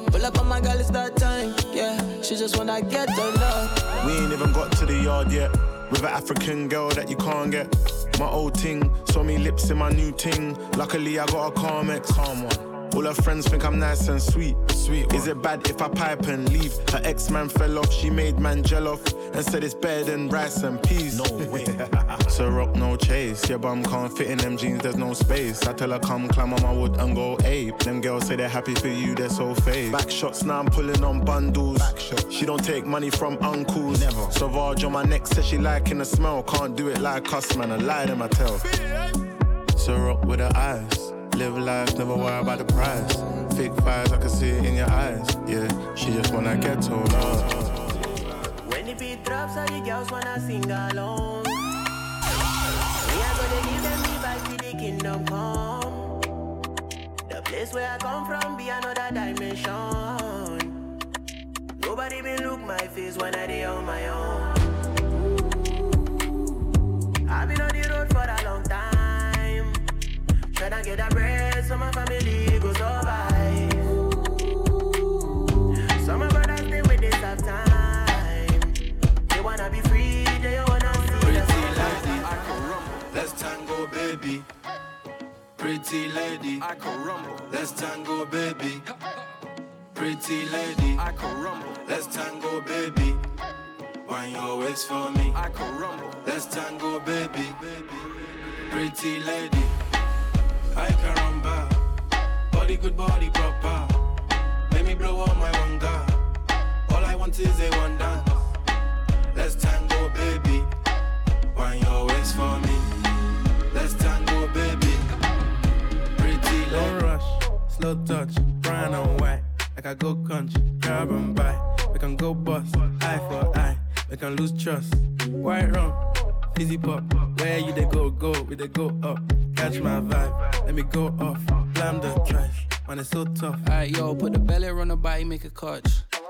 Pull up on my girl, it's that time. Yeah, she just wanna get the love. We ain't even got to the yard yet. With an African girl that you can't get. My old ting, saw me lips in my new ting. Luckily, I got a calm ex. Calm one. All her friends think I'm nice and sweet. Sweet. Is it bad if I pipe and leave? Her ex man fell off, she made man gel off and said it's better than rice and peas. No way. so rock no chase. Your bum can't fit in them jeans, there's no space. I tell her come climb on my wood and go ape. Them girls say they're happy for you, they're so fake. Back shots now I'm pulling on bundles. She don't take money from uncles. Never. Sauvage on my neck says she liking the smell. Can't do it like us, man. I lie them I tell. So rock with her eyes. Live life, never worry about the price. Fake fires, I can see it in your eyes. Yeah, she just wanna get told off. When the beat drops, all the girls wanna sing along. We are gonna give them the vibe till the kingdom come. The place where I come from be another dimension. Nobody been look my face when I dey on my own. I've been on the Tryna get a bread so my family go survive. Some of brothers stay with this half time. They wanna be free, they wanna see the sunlight. Let's tango, baby. Pretty lady, I can rumble. Let's tango, baby. Pretty lady, I can rumble. Let's tango, baby. Wind your waist for me, I can rumble. Let's tango, baby. Pretty lady, I can rumble. Body good, body proper. Let me blow on my wanga. All I want is a one dance? Let's tango, baby. Wind your waist for me. Let's tango, baby. Pretty Don't rush, slow touch, brown and white. Like I go country, grab and buy. We can go bust, eye for eye. We can lose trust. White rum, fizzy pop. Where you they go, go, we they go up. Catch my vibe, let me go off. Blam the trash, man, it's so tough. Alright, yo, put the belly on the body, make a catch.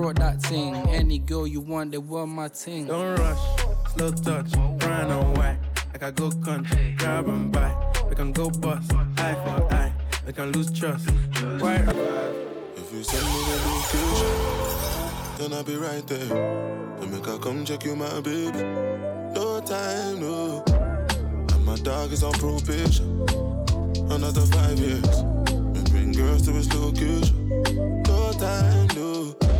brought that thing. Any girl you want, they want my thing. Don't rush, slow touch, brown and white. Like I go country, grab and buy. We can go bust, eye for eye. We can lose trust. White If you send me the location, then I'll be right there. Then make I come check you, my baby. No time, no. And my dog is on probation. Another five years. And bring girls to his location. No time, no.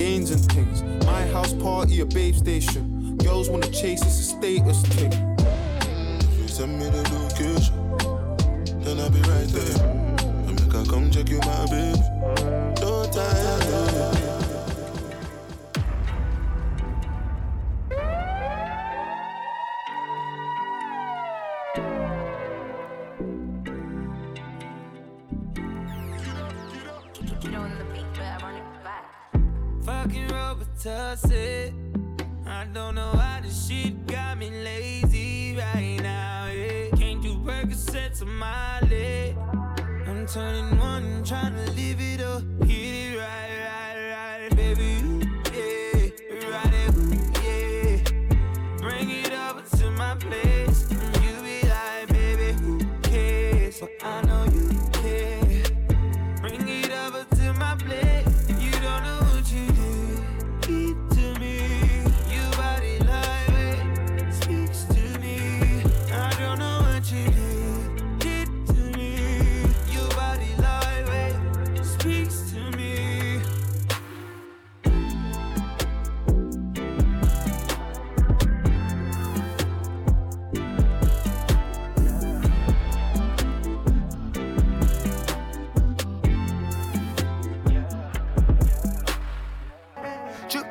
gains and things. My house party, a babe station. Girls wanna chase, it's a status thing. You send me the location, then I'll be right there. And make I come check you, my baby. No time, Fucking Robitussin. I don't know why this shit got me lazy right now. Yeah. Can't do Percocets on my leg. I'm turning one, trying to live it up. Hit it right,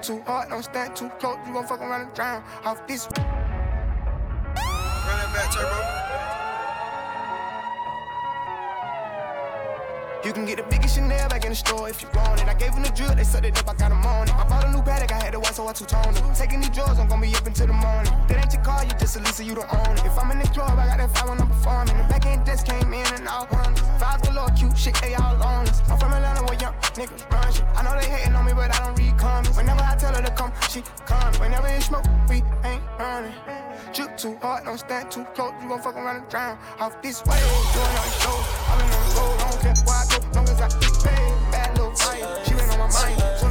too hard, don't stand too close. You gon' fuck around and drown off this. Run back, turbo. You can get the biggest Chanel back in the store if you want it. I gave him the drill, they sucked it up, I got him on it. I bought a new Patek, I had to watch, so I two-toned it. Taking these drugs, I'm gonna be up until the morning. That ain't your car, you just a Lisa, you don't own it. If I'm in the club, I got that fire when I'm performing. The back end just came in and all wonders. Vibes galore, cute shit, they all on us. I'm from Atlanta where young niggas run shit. I know they hating on me, but I don't read comments. Whenever I tell her to come, she come. Whenever it's smoke, we ain't running. Drip too hard, don't stand too close. You gon' fuck around and drown off this way. Doing all these shows, I've been the road, I don't care where I go, long as I get paid. Bad little she been on my mind.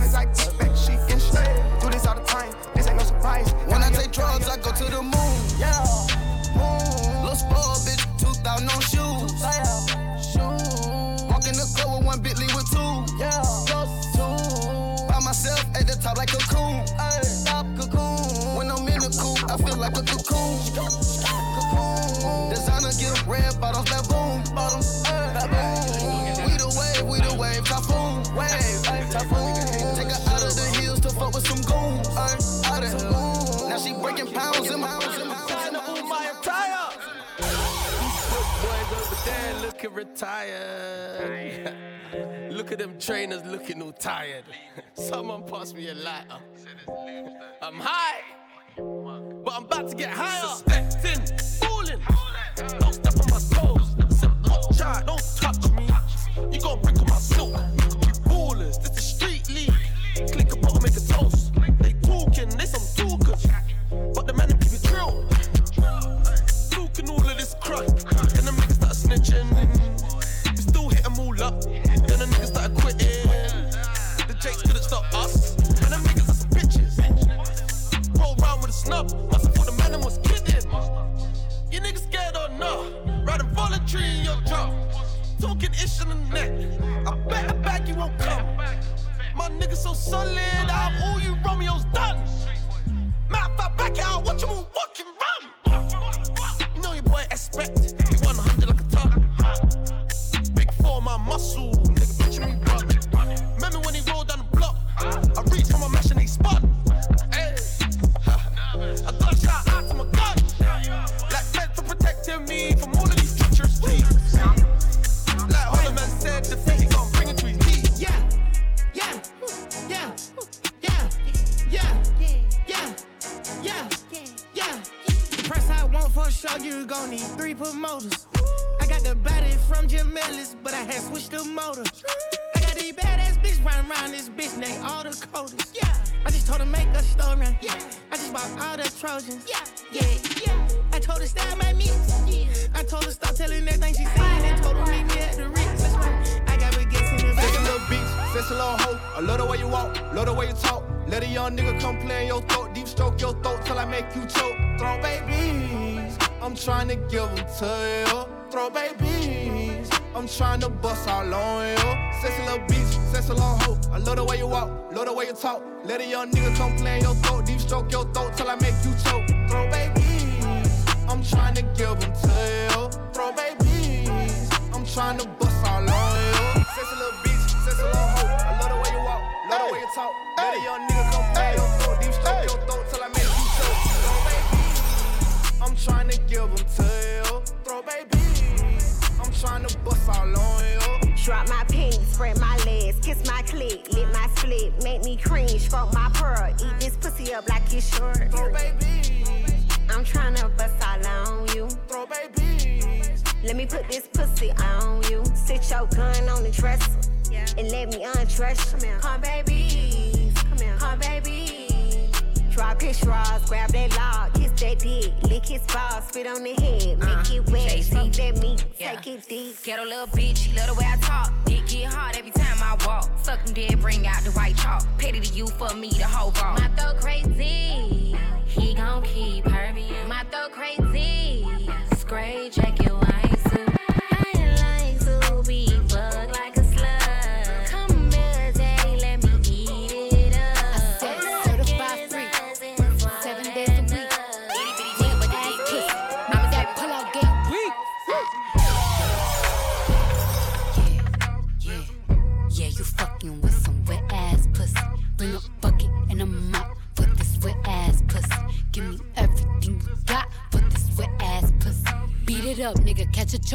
retired. look at them trainers looking all tired. Someone pass me a lighter. I'm high, but I'm about to get higher. Suspecting, falling. Don't step on my toes. Sip no chai, don't touch me. You gon' break on my silk. You ballers, this is street league. Click a button, make a toast.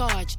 charge.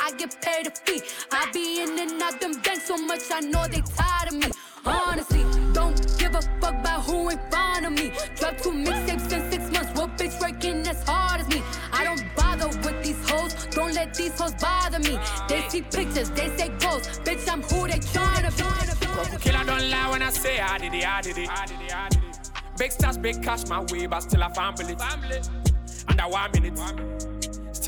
I get paid to fee. I be in and out them banks so much, I know they tired of me. Honestly, don't give a fuck about who ain't fond of me. Drop two mixtapes in six months, what bitch working as hard as me? I don't bother with these hoes, don't let these hoes bother me. They see pictures, they say ghosts, bitch, I'm who they tryna be. Killer don't lie when I say I did it, I did it. I did it, Big stars, big cash, my way, but still I family. family. Under one minute. One minute.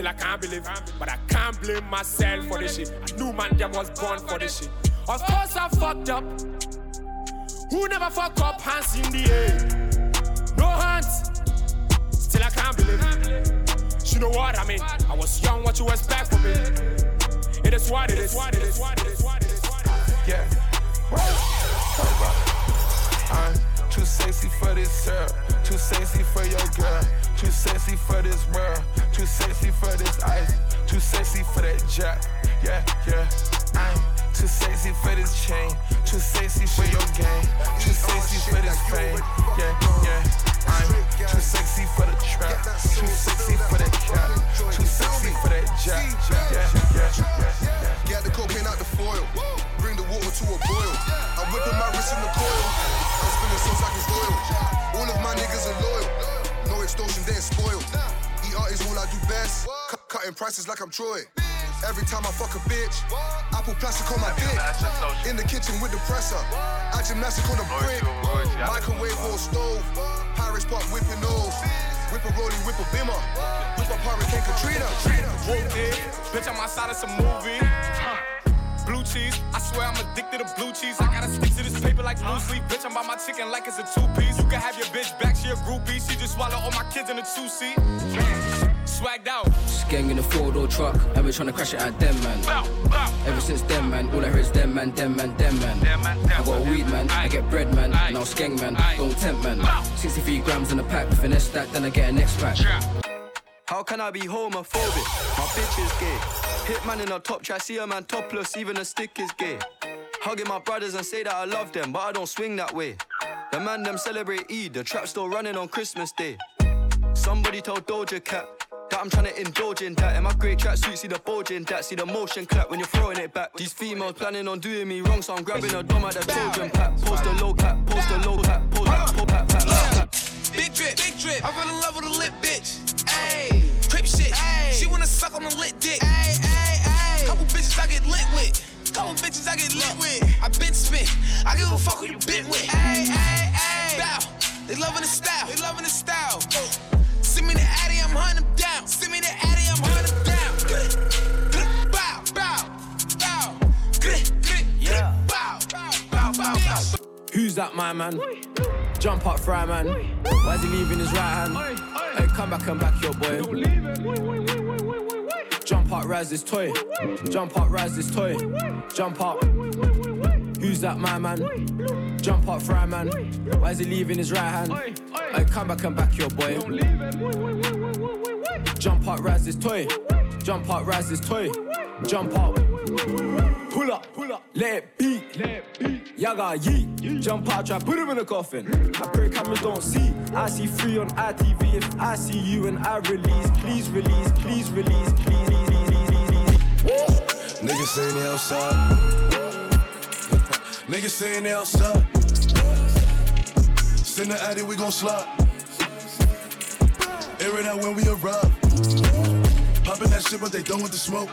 Still I can't believe, but I can't blame myself for this shit. I knew man them was born for this shit. Of course I fucked up. Who never fuck up? Hands in the air. No hands. Still I can't believe. You know what I mean? I was young, what you expect from me? It is what it is. Yeah. I'm too sexy for this girl. Too sexy for your girl. Too sexy for this world. Too sexy for this ice. Too sexy for that jack. Yeah, yeah. I'm too sexy for this chain. Too sexy for your game. Too sexy for this fame. Yeah, yeah. I'm too sexy for the trap. Too sexy for that cat. Too sexy for that jack. Yeah, yeah, yeah. Get the cocaine out the foil. Bring the water to a boil. I'm whipping my wrist in the coil. I'm spinning so like it's oil. All of my niggas are loyal. No extortion, they're spoiled. Eat art is all I do best. Cut, cutting prices like I'm Troy. Every time I fuck a bitch, apple plastic on my dick. In the kitchen with the presser, I gymnastic on the brick. Microwave or stove, Paris pop whipping nose. Whip a rollie, whip a bimmer. Whip a Hurricane Katrina. Whoop it, bitch, I'm outside of some movie. Blue cheese, I swear I'm addicted to blue cheese. I gotta stick to this paper like blue sleep. Bitch, I'm by my chicken like it's a two piece. You can have your bitch back, she a groupie. She just swallow all my kids in a two seat. Swagged out. Gang in a four door truck, and we're trying to crash it at them, man. Ever since them, man, all I hear is them, man, them, man, them, man. I got a weed, man, I get bread, man, and I'll skeng, man, don't tempt, man. 63 grams in a pack, finesse that, then I get an next pack. How can I be homophobic? My bitch is gay. Hit man in a top try, see a man topless, even a stick is gay. Hugging my brothers and say that I love them, but I don't swing that way. The man them celebrate Eid, the trap still running on Christmas Day. Somebody told Doja Cat that I'm trying to indulge in that. In my grey tracksuit, see the bulge in that. See the motion clap when you're throwing it back. These females planning on doing me wrong, so I'm grabbing a dom at the children pack. Post a low cap, post a low cap, post a low cap, pat, pat, pat. Big drip, big drip. I fell in love with a lit bitch. Ayy, shit. Ay. She wanna suck on a lit dick. Ayy, ayy, ayy. Couple bitches I get lit with. Couple bitches I get lit with. I been spit. I give a fuck who you been with. Ayy, ayy, ayy. Bow. They loving the style. They loving the style. Send me the Addy, I'm hunting them down. Send me the Addy, I'm hunting them down. Bow, bow, bow. Yeah. Bow, bow, bow, bow. Who's that, my man? Jump up, fry man. Why is he leaving his right hand? Hey, come back and back your boy. Jump up, rise this toy. Jump up, rise this toy. Jump up. Who's that, my man? Jump up, fry man. Why is he leaving his right hand? Hey, come back and back your boy. Jump up, rise this toy. Jump up, rise this toy. Jump up. Pull up, pull up, let it beat. Yaga yeet. Jump out, try put him in a coffin. I pray cameras don't see. I see free on ITV. If I see you and I release, please release, please release, please, please, please, please. Niggas saying they outside. Niggas saying they outside. Send the addy, we gon' slide. Air it out when we arrive. Popping that shit, but they done with the smoke.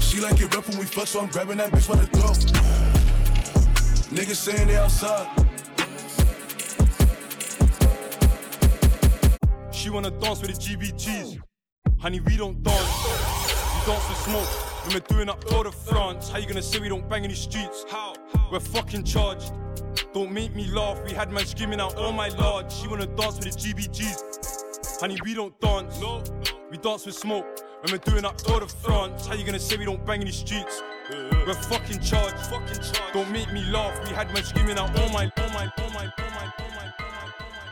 She like it rough when we fuck, so I'm grabbing that bitch by the throat. Niggas saying they outside. She wanna dance with the GBGs. Honey, we don't dance. We dance with smoke. When we're doing up Tour de France, how you gonna say we don't bang in the streets? How? We're fucking charged. Don't make me laugh. We had man screaming out, oh my lord. She wanna dance with the GBGs. Honey, we don't dance. No. We dance with smoke. When we're doing up Tour de France, how you gonna say we don't bang in the streets? We're fucking charged. Fucking charged. Don't make me laugh. We had man screaming out, oh my, oh my, oh my, oh my. Oh my, oh my.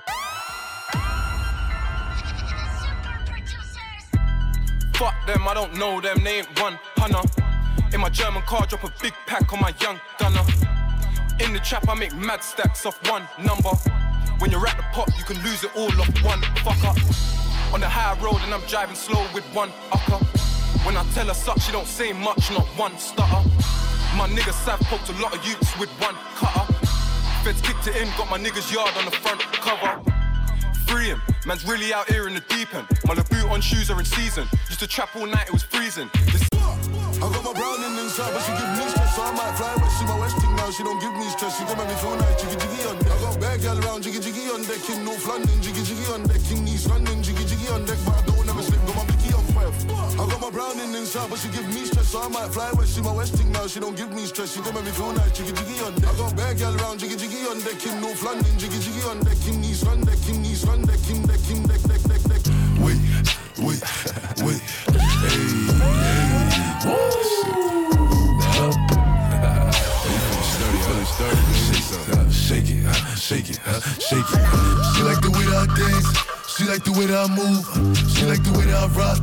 Oh my Fuck them, I don't know them, they ain't one hunter. In my German car, drop a big pack on my young gunner. In the trap, I make mad stacks off one number. When you're at the pop, you can lose it all off one fucker. On the high road, and I'm driving slow with one upper. When I tell her suck, she don't say much, not one stutter. My nigga Sav poked a lot of youths with one cutter. Feds kicked it in, got my niggas yard on the front cover. Free him, man's really out here in the deep end. My boot on shoes are in season. Used to trap all night, it was freezing. This I got my browning inside, but she give me stress, so I might fly. But she my westing now, she don't give me stress. She gon' make me feel nice, jiggy jiggy on deck. I got bad gal around, jiggy jiggy on deck in North London, jiggy jiggy on deck in East London, jiggy on deck, but I don't I got my brown in inside, but she give me stress, so I might fly west. She my west thing now, she don't give me stress. She come make me feel nice, jiggy jiggy on deck. I got bad girl around, jiggy jiggy on deck in North London, jiggy jiggy on deck in East London, deck in East London, deck in deck in deck deck deck deck. Wait, wait, wait. Hey, hey. Shake it, shake it, shake it. She like the way that I dance. She like the way that I move. She like the way that I rock.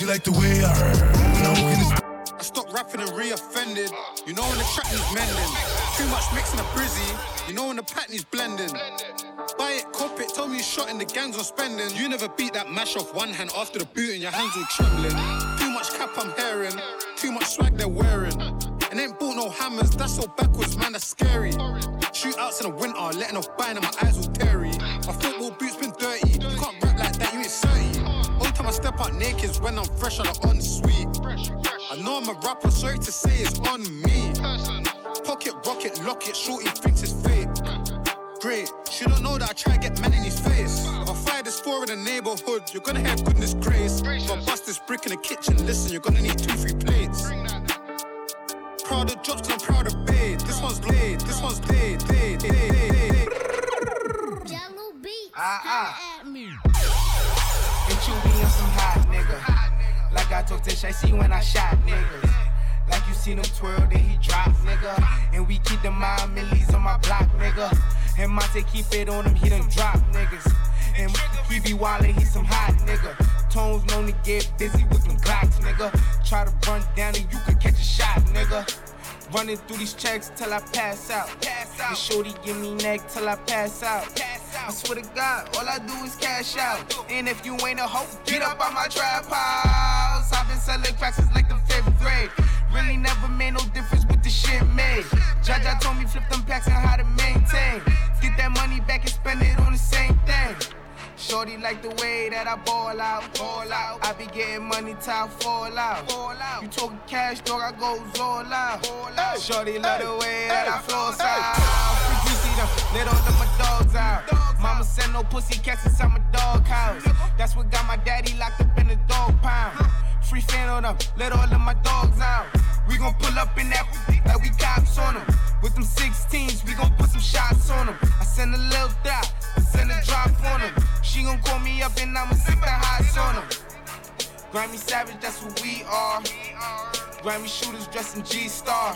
She like the way I heard. I stopped rapping and re-offended. You know when the track is mending. Too much mixing a brizzy. You know when the pattern is blending. Buy it, cop it, tell me you shot and the gangs on spending. You never beat that mash off one hand after the boot and your hands all trembling. Too much cap I'm hearing, too much swag they're wearing. And ain't bought no hammers, that's so backwards, man, that's scary. Shootouts in the winter, letting off buying and my eyes all teary. My football boots been dirty, you can't rap like that, you ain't 30. Only time I step out naked is when I'm fresh on the ensuite. I know I'm a rapper, sorry to say it's on me. Pocket rocket, lock it, shorty thinks it's fake. Great, she don't know that I try to get men in his face. If I fire this four in the neighborhood, you're gonna have goodness grace. If I bust this brick in the kitchen, listen, you're gonna need two, three plates. Proud of drops, 'cause I'm proud of bait. This one's laid, this one's laid, laid, laid, laid. Ah, ah. And you nigga. I talked to Shicey when I shot niggas. Like you seen him twirl, then he drop, nigga. And we keep the mind millies on my block, nigga. And Monte keep it on him, he done drop niggas. And he be wildin', he some hot nigga. Tones known to get busy with them Glocks, nigga. Try to run down and you could catch a shot, nigga. Running through these checks till I pass out. Pass out. And shorty give me neck till I pass out. Pass out. I swear to God, all I do is cash out. And if you ain't a hoe, get up on my trap house. I've been selling cracks since like the fifth grade. Really never made no difference with the shit made. Jaja told me flip them packs and how to maintain. Get that money back and spend it on the same thing. Shorty like the way that I ball out, ball out. I be getting money till I fall out. Fall out. You talking cash, dog, I goes all out. Hey. Shorty love the way that I flow out. Free greasy them, let all of my dogs out. Mama said no pussy cats inside my dog house. That's what got my daddy locked up in the dog pound. Free fan on them, let all of my dogs out. We gon' pull up in that like we cops on them. With them 16s, we gon' put some shots on them. I send a little dot, I send a drop on them. She gon' call me up and I'ma sit the highs on them. Grammy Savage, that's what we are. Grammy shooters dressed in G-Star.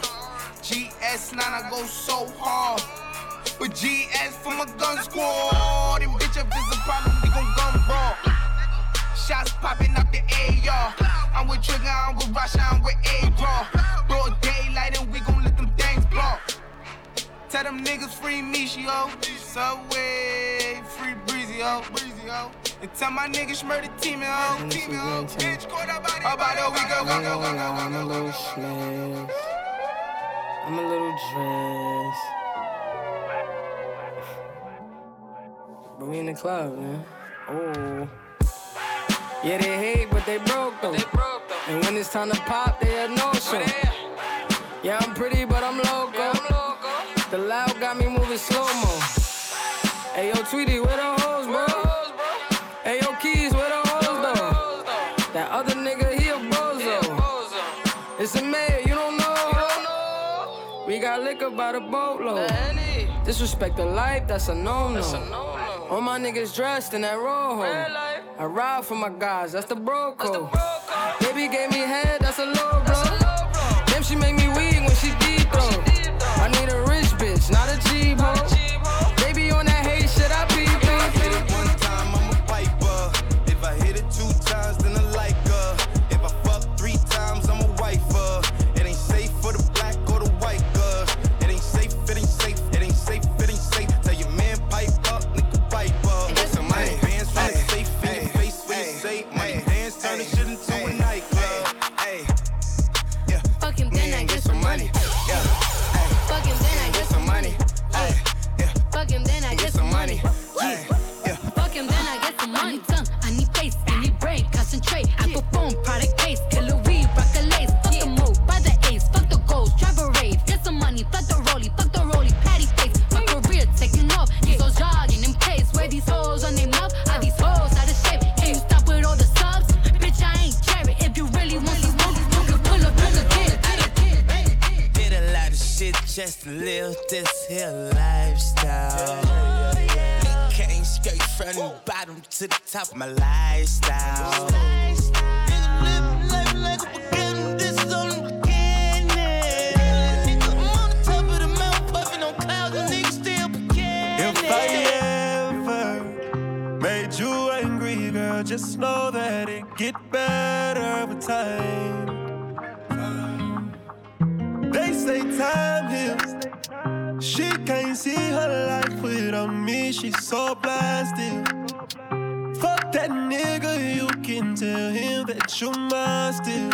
GS9, I go so hard. With GS for my gun squad. And bitch, if it's a problem, we gon' gun brawl. Shots popping up the AR. I'm with Trigger, I'm with Russia, I'm with A-Raw. Broad daylight and we gon' let them things blow. Tell them niggas free me, she yo. Subway, free Breezy, yo. Breezy, yo. And tell my niggas murder team, oh. yo. Team, oh. yo. Bitch, caught up About a week ago, go, go, go, go, I'm a little smashed. I'm a little dressed. But we in the club, man. Oh. Yeah, they hate, but they broke though. And when it's time to pop, they have no show. Yeah, I'm pretty, but I'm loco. The loud got me moving slow mo. Hey yo, Tweety, where the hoes, bro? Hey yo, Keys, where the hoes though? That other nigga, he a bozo. It's a mayor, you don't know. We got liquor by the boatload. Disrespect the life, that's a no-no. All my niggas dressed in that rojo. I ride for my guys, that's the bro code. Baby gave me head, that's a low blow. Damn, she make me weak when she deep throw. I need a rich bitch, not a cheap hoe. Just live this here lifestyle. Came straight from the bottom to the top of my lifestyle. Life like a this is only beginning. Nigga, I'm on the top of the mountain, on clouds, still. If I ever made you angry, girl, just know that it get better with time. They say time heals. She can't see her life without me. She's so blasted. Fuck that nigga, you can tell him that you're mine still.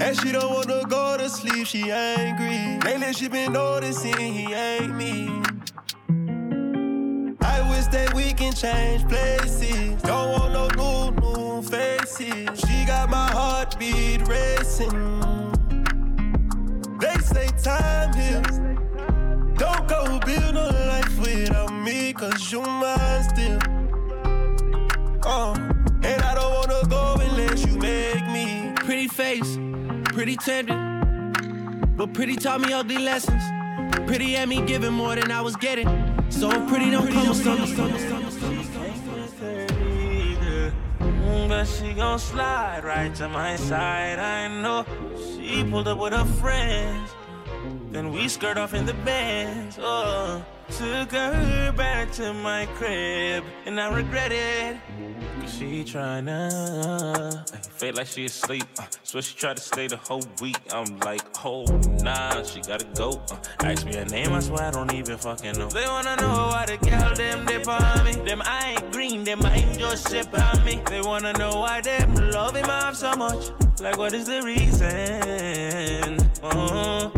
And she don't wanna go to sleep, she angry. Lately she been noticing he ain't me. I wish that we can change places. Don't want no new, new faces. She got my heartbeat racing. They say time heals. Don't go build no life without me, cause you mine still. Uh, and I don't wanna go unless you make me. Pretty face, pretty tender. But pretty taught me ugly lessons. Pretty had me giving more than I was getting. So pretty don't come with something. Mm, But she gon' slide right to my side. I know she pulled up with her friends. Then we skirt off in the Benz. Oh, took her back to my crib, and I regret it. Cause she tryna uh, feel like she asleep. Uh, so she tried to stay the whole week. I'm like, oh nah, she gotta go. Uh, ask me her name, I swear I don't even fucking know. They wanna know why the girl them dip on me. Them I ain't green, them I ain't just ship on me. They wanna know why them love him off so much. Like what is the reason? Uh, mm,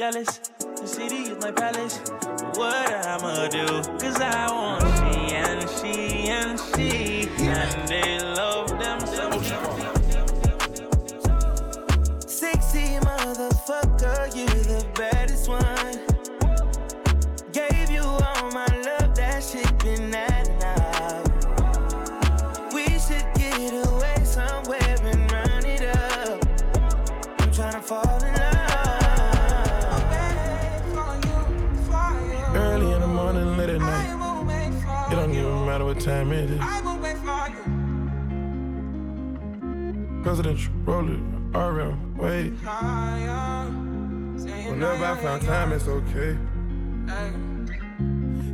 jealous. The city is my palace. What I'ma do? Cause I want she and she and she. And they love them so Sexy motherfucker, you the baddest one. Gave you all my love, that shit even matter what time it is. Presidential, roll it, RM, wait. Whenever I find time, it's okay.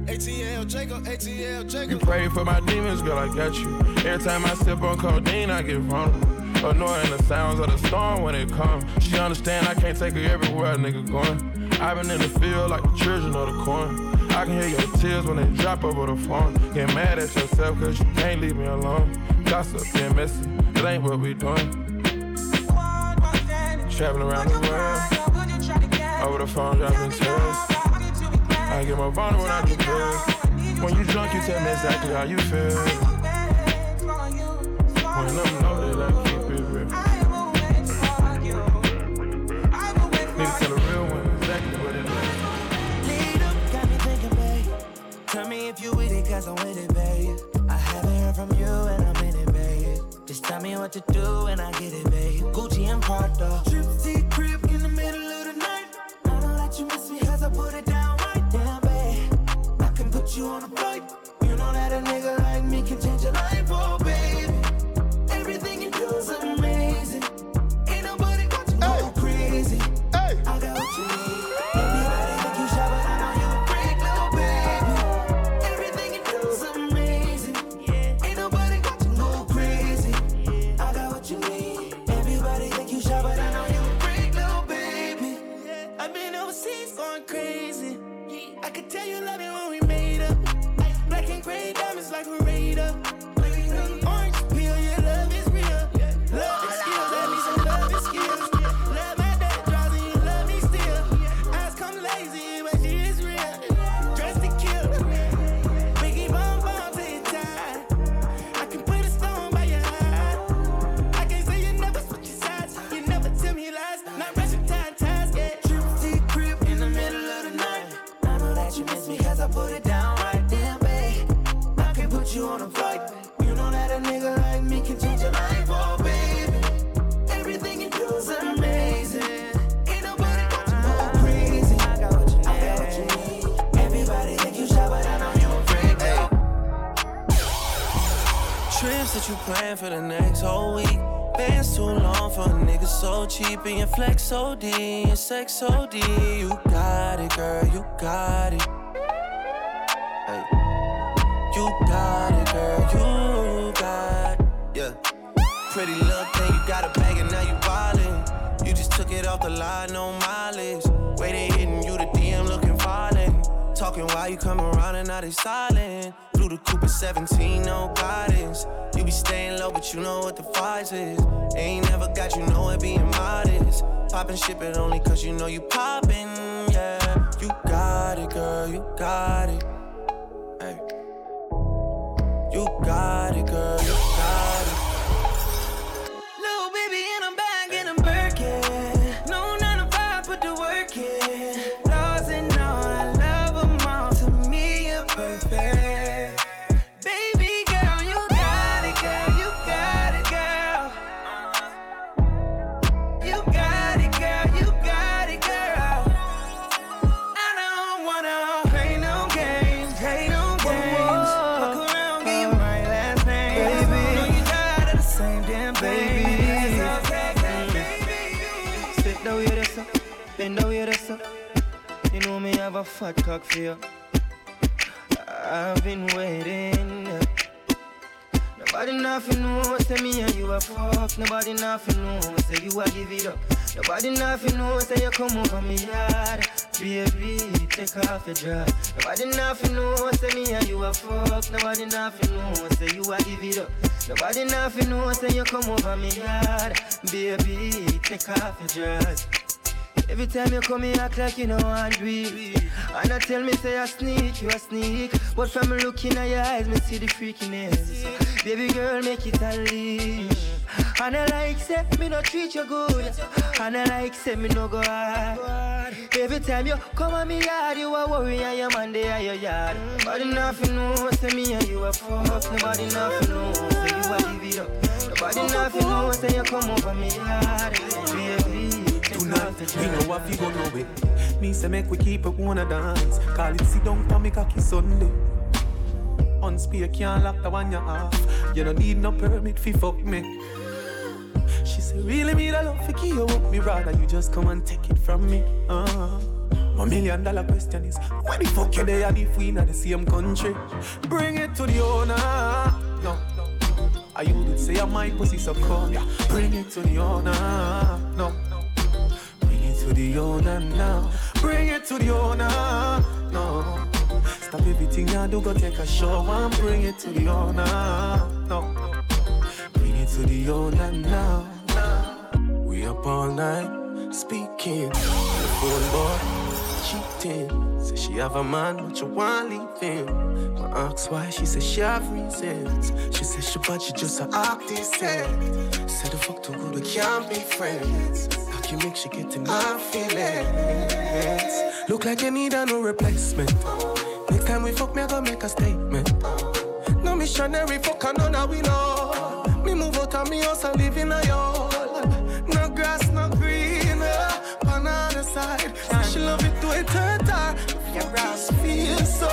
ATL Jacob, ATL You Jacob. pray for my demons, girl, I got you. Every time I sip on codeine, I get vulnerable. Annoying the sounds of the storm when it comes. She understand I can't take her everywhere nigga going. I've been in the field like the children of the corn. I can hear your tears when they drop over the phone. Get mad at yourself cause you can't leave me alone. Gossip being messy, it ain't what we doing. Traveling around the world, over the phone dropping tears. I get more vulnerable when I drugs. When you drunk, you tell me exactly how you feel. When I'm loaded, cause I'm with it, babe. I haven't heard from you and I'm in it, babe. Just tell me what to do and I get it, babe. Gucci and Prada. Trip T crib in the middle of the night. I don't let you miss me cause I put it down right down, babe. I can put you on a flight. You know that a nigga like me can change your life, you plan for the next whole week. Bands too long for a nigga so cheap and your flex so D and your sex so D. You got it, girl, you got it. Hey. You got it, girl, you got it. Yeah. Pretty little thing, you got a bag and now you ballin'. You just took it off the line, no mileage. They hitting you, the DM looking violent. Talking while you come around and now they silent. Blue the Cooper 17, no guidance. You be staying low, but you know what the price is. Ain't never got you know it being modest. Poppin' ship it only cause you know you poppin', yeah. You got it, girl, you got it. Hey. You got it, girl, have a fat cock for you. I've been waiting. Nobody nothing know, say me and you a fuck. Nobody nothing know, say you a give it up. Nobody nothing know, say you come over me yard. Baby, take off your dress. Nobody nothing know, say me and you a fuck. Nobody nothing know, say you a give it up. Nobody nothing know, say you come over me yard. Baby, take off your dress. Every time you come, you act like you know it. And I tell me say I sneak, you a sneak. But from looking at your eyes, me see the freakiness. Baby girl, make it unleash. And I like say me no treat you good. And I like say me no go hard. Every time you come on me yard, you a worry and your man there your yard. Nobody nothing know, say me and you a fuck. Nobody nothing know, say you a give it up. Nobody nothing know, say you come over me yard. Baby, Tonight, we know what we go know it. Me say make we keep it wanna dance. Call it sit down for me cocky Sunday. On spear can't lock the one you off. You don't need no permit fi fuck me. She say really me the love fi keep you up. Me rather you just come and take it from me. Uh. My million dollar question is Where the fuck you there and if we not the same country Bring it to the owner No I you did say I might pussy so come yeah. Bring it to the owner No to the owner now Bring it to the owner No Stop everything I do, go take a show and bring it to the owner No Bring it to the owner now We up all night speaking the phone boy cheating. Say she have a man, but you want leave him. I ask why, she say she have reasons. She say she but she just a act decent. Say the fuck too good, we can't be friends. Cocky make she get in my feelings. Look like you need a new replacement. Next time we fuck, me I gonna make a statement. No missionary fuck, I know now we know. Me move out of me house and live in a yard. No grass, no green, uh, on the other side. Say she love it to it hurt her. Your brows feel so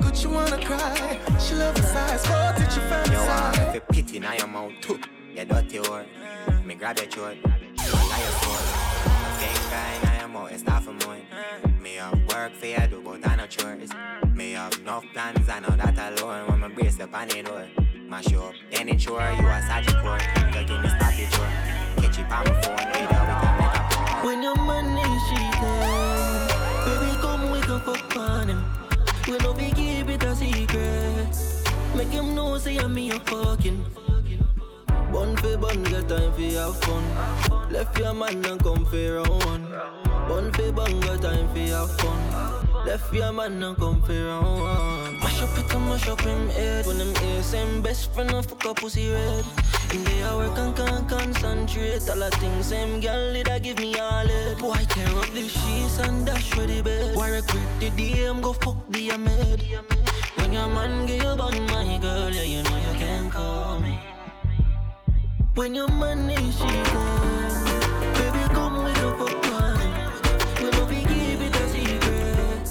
good, you wanna cry. She love the size, but did you find? You want fancy. to pit in your mouth too. You dirty whore. Me grab your throat. In your mouth, it's more. Me have work for you, do but I no chores. Me have enough plans, I know that alone. When me brace up on the door. Mash you up, then it's sure you a sergeant core. You give me stop it, sure. Catch it on my phone, video, we can make a call. When your money cheating, baby come we can fuck on him. We no be keep it a secret. Make him know say I'm me a fucking. Bun for bun, get time for have fun. Left your man and come for round one. Bun for bun, got time for have fun. Left your man and come for round one. Mash up it and mash up him head. When him hear same best friend of fuck up pussy red. In the hour can can't concentrate. All the things same girl did I give me all it. Boy tear up the sheets and dash for the bed. Why regret the DM go fuck the Ahmed. When your man give you bun my girl, yeah you know you can call me. When your man is cheating, baby come we go fuck one. We no be keep it a secret.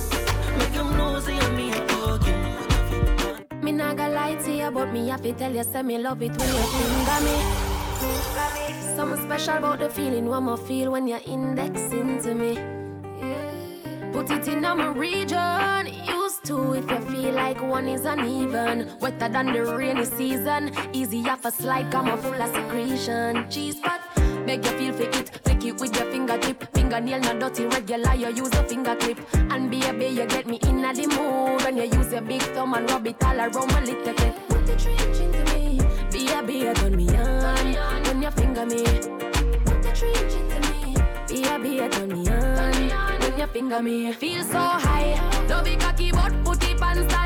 Make him know say I'm me a fucking. Me nah gonna lie to you, but me have to tell you, say me love it when you finger me. Something special about the feeling one more feel when you're indexing to me. Put it in my region. Used to if you feel like one is uneven. Wetter than the rainy season. Easy off a slide, come a full of secretion. Cheese pot, make you feel for it. Flick it with your fingertip. Fingernail not dirty, regular. You use a finger clip. And baby, you get me in the mood when you use your big thumb and rub it all around my little bit. Put the trench into me. Baby, you turn me on when you finger me. Put the trench into me. Baby, you turn me on when you finger me. Feel so high. Love it cocky, but put it on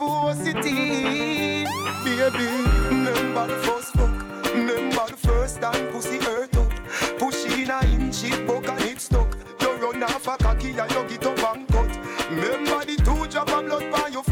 force it baby. Remember the first fuck, remember the first time pussy hurt up. Push in a inch buck and it stuck. You run off a cocky and you get up and cut. Remember the two drop of blood by your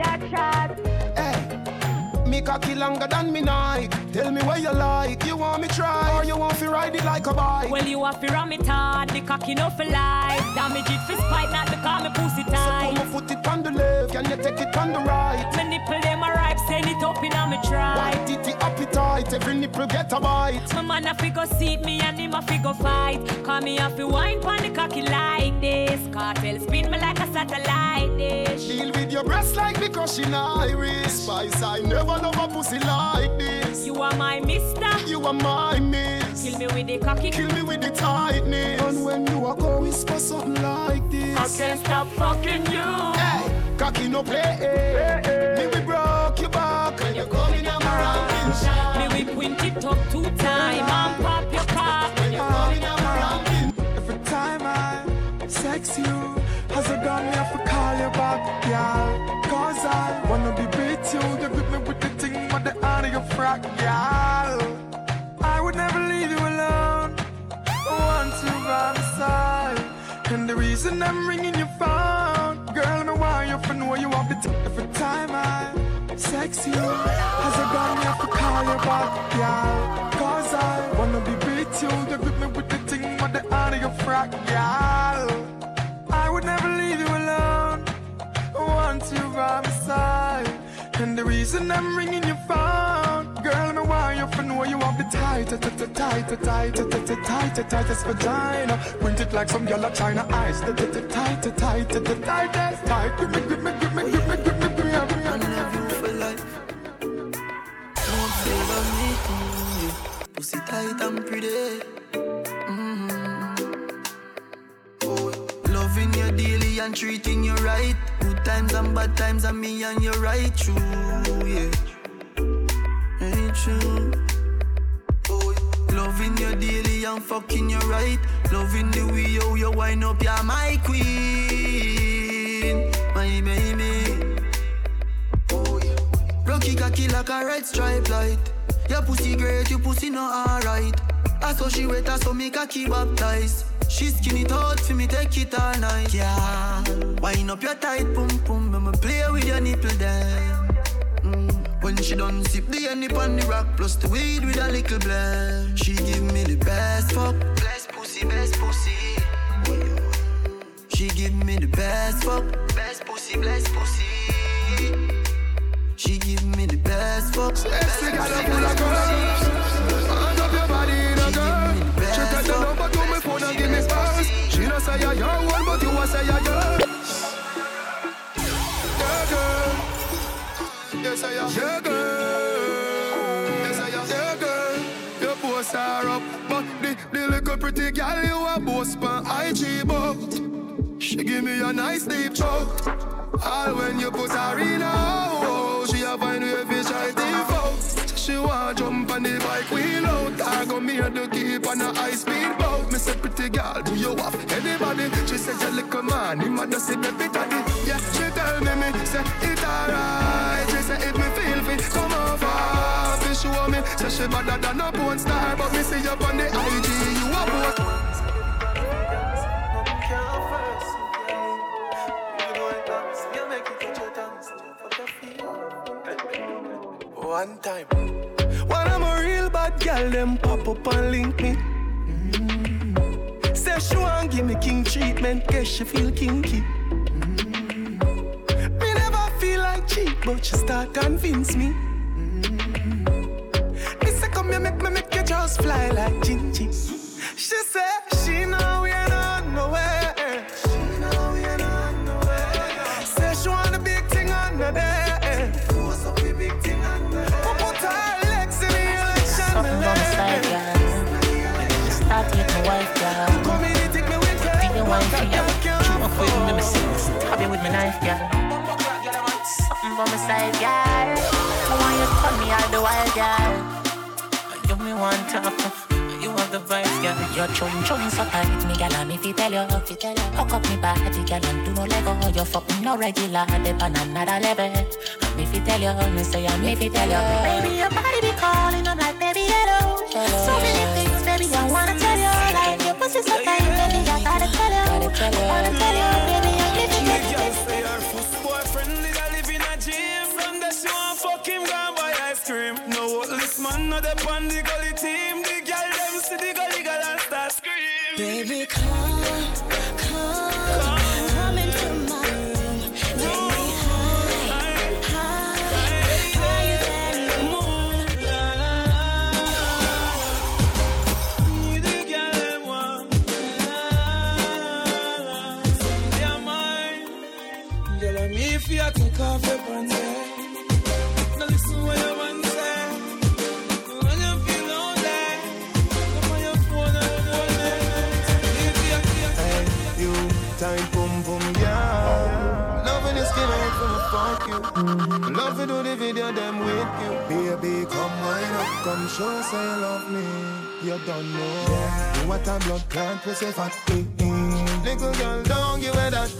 a chat, ya chat. Eh, me cocky longer than me night. Tell me what you like. You want me try or you want to ride it like a bike? Well, you have to ram it hard, the cocky no for life. Damage it for spite, not because me pussy tight. So come put it on the left, can you take it on the right? My nipple them a ripe, send it up in a me try. White the appetite, every nipple get a bite. My man a figure seat me and him a figure fight. Call me a fi wine pon the cocky like this. Cartel spin me like a satellite dish. Deal with your breast like because she Irish. Spice, I never love a pussy like this. You are my mister. You are my miss. Kill me with the cocky. Kill me with the tightness. And when you are going whisper something like this. I can't stop fucking you. Hey, cocky no play. Hey, hey. Me we broke your back when you're coming on my round. Me we quint it up two time and pop your cock when you're coming on my round. Every time I sex you, has a gun me have to call you back, yeah. Cause I wanna be with you. You grip me with the thing with the out of your frack, yeah. Side. And the reason I'm ringing your phone, girl, me why you for know you have the t- every time I sex you. Has a gun me to call you back, yeah. Cause I wanna be with you. You grip me with the thing with the out of your frack, yeah. I would never leave you alone. I want you by my side. And the reason I'm ringing your phone, Girl, me want you for know you have the tight, tight, tight, tight, tight, tight, tight, tightest vagina. Printed like some yellow china ice. Tight, tight, tight, tight, tight, tight, tight. Give me, give me, give me, give me, give me, give me, give me. I love you for life. Don't feel of me, pussy tight and pretty. Mm-hmm. Oh, loving you daily and treating you right. Good times and bad times, and me and you right through, yeah. True. Loving you daily and fucking you right. Loving the way how you wind up, you're my queen, my baby. Rocky cocky like a red stripe light. Your pussy great, your pussy not alright. I saw she wet, I saw me cocky baptized. She skin it out for me, take it all night. Yeah, wind up your tight pum pum, I'ma play with your nipple then. When she done sip the honey on the rock, plus the weed with a little blend. She give me the best fuck, best pussy, best pussy. She give me the best fuck, best pussy, best pussy. She give me the best fuck. best girl, full of girls. Yeah, girl. Yeah, girl. Your posts are up, but the, the little pretty girl you a boast on IG, but she give me a nice deep choke. All when you put her in a oh, she a find way fi try to She want jump on the bike wheel out. I go me to keep on a high speed. Me say pretty girl, do you have anybody? She said you little man, him a just see baby daddy. Yeah, she tell me me say it alright. She say if me feel fit, come over. Fi show me, say she better than a porn star, but me see you on the IG, you a post. One time. When I'm a real bad girl, them pop up and link me. Say she want give me king treatment, guess she feel kinky. Mm-hmm. Me never feel like cheap, but she start convince me. Mm-hmm. Me say come here, make me make you just fly like Gingy. She say she know we Stab you with my knife, girl. Something on my side, girl. I want you to me all the while, girl. You me one tough. You have the vibes, girl. Your chum chum so tight, me and if you tell you, you tell you, hook up me body, gal, and do no lego. You fucking no regular, they on another level. If you tell you, me say, and if you tell you, baby, your body be calling, I'm like, baby, hello. So many things, baby, I wanna tell you, like your pussy so tight, baby, I gotta tell you, man, no the on the gully team. The girl them see the gully girl and start scream. Baby, come, come, come come say you love me. You don't know what a blood clot we say fat. Mm-mm. Little girl, don't give her that.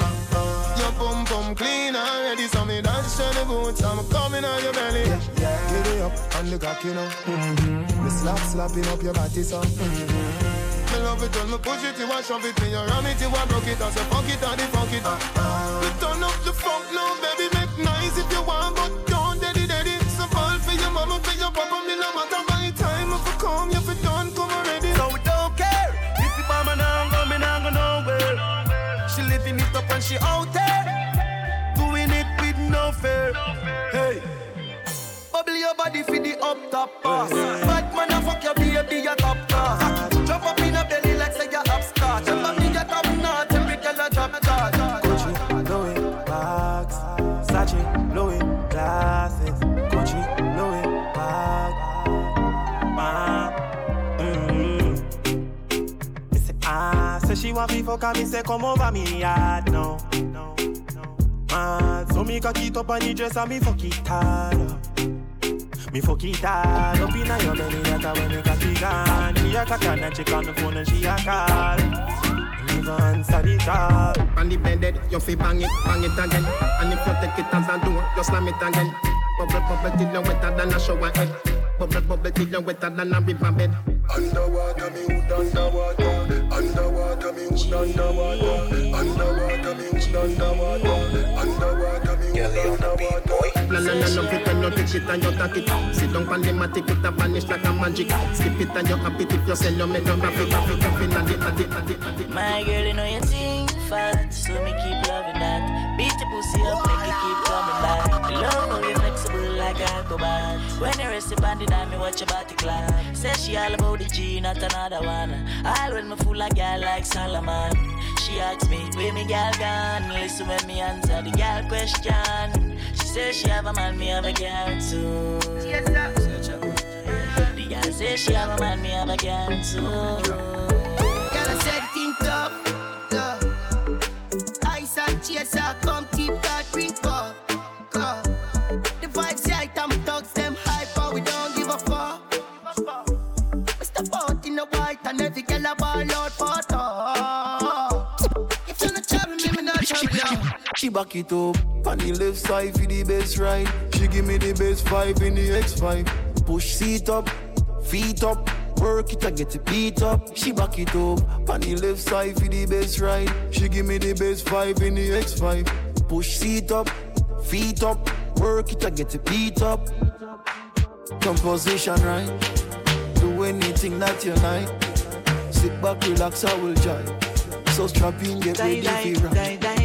Your pum pum clean already, so me dance to the boots. I'm coming on your belly. Get it up on the cock, you know. Mm-hmm. Me slap slapping up your body, so. Mm-hmm. Me love it when me push it, you want shove it, me you ram it, you want broke it, I say funk it, and the funk it. Uh-uh. Me turn up the funk now, baby, make nice if you want, but don't daddy daddy. So fall for your mama, for your say she want me fuck her, me say come over me yard now. Man, so me cock it up on the dress and me fuck it hard up. Me fuck it hard up inna your belly, that's when me cock it on. She a cock and she on the phone and she a call. Me go answer the call. On the bed, you fi bang it, bang it again. And if you take it as a door, you slam it again. Bubble, bubble till you wetter than a shower head. Bubble, bubble till you wetter than a river bed. Underwater, me hood underwater. Underwater, me hood underwater. Underwater, me hood underwater. Underwater, me hood underwater. La la la love it when you take it and you take it. Sit down on the mat, it a vanish like a magic. Skip it and you happy if you sell your make and it, and it, and it, and it. My girl, you know you think fat, so me keep loving that. Beat the pussy up, make it keep coming back. Love how you flexible like Aquabat. When you rest your body down, me watch your body clap. Say she all about the G, not another one. All when me fool a girl like Solomon. She asks me, where me girl gone? Listen when me answer the girl question. She says she have a man, me have a girl too. The girl says she have a man, me have a girl too. Girl, I said think tough, tough. Ice and chaser, come keep that you. She back it up on the left side for the best ride. She give me the best five in the X5. Push seat up, feet up, work it and get it beat up. She back it up on the left side for the best ride. She give me the best five in the X5. Push seat up, feet up, work it and get it beat up. Composition right, do anything that you like. Sit back, relax, I will jive. So strap in, get ready for ride.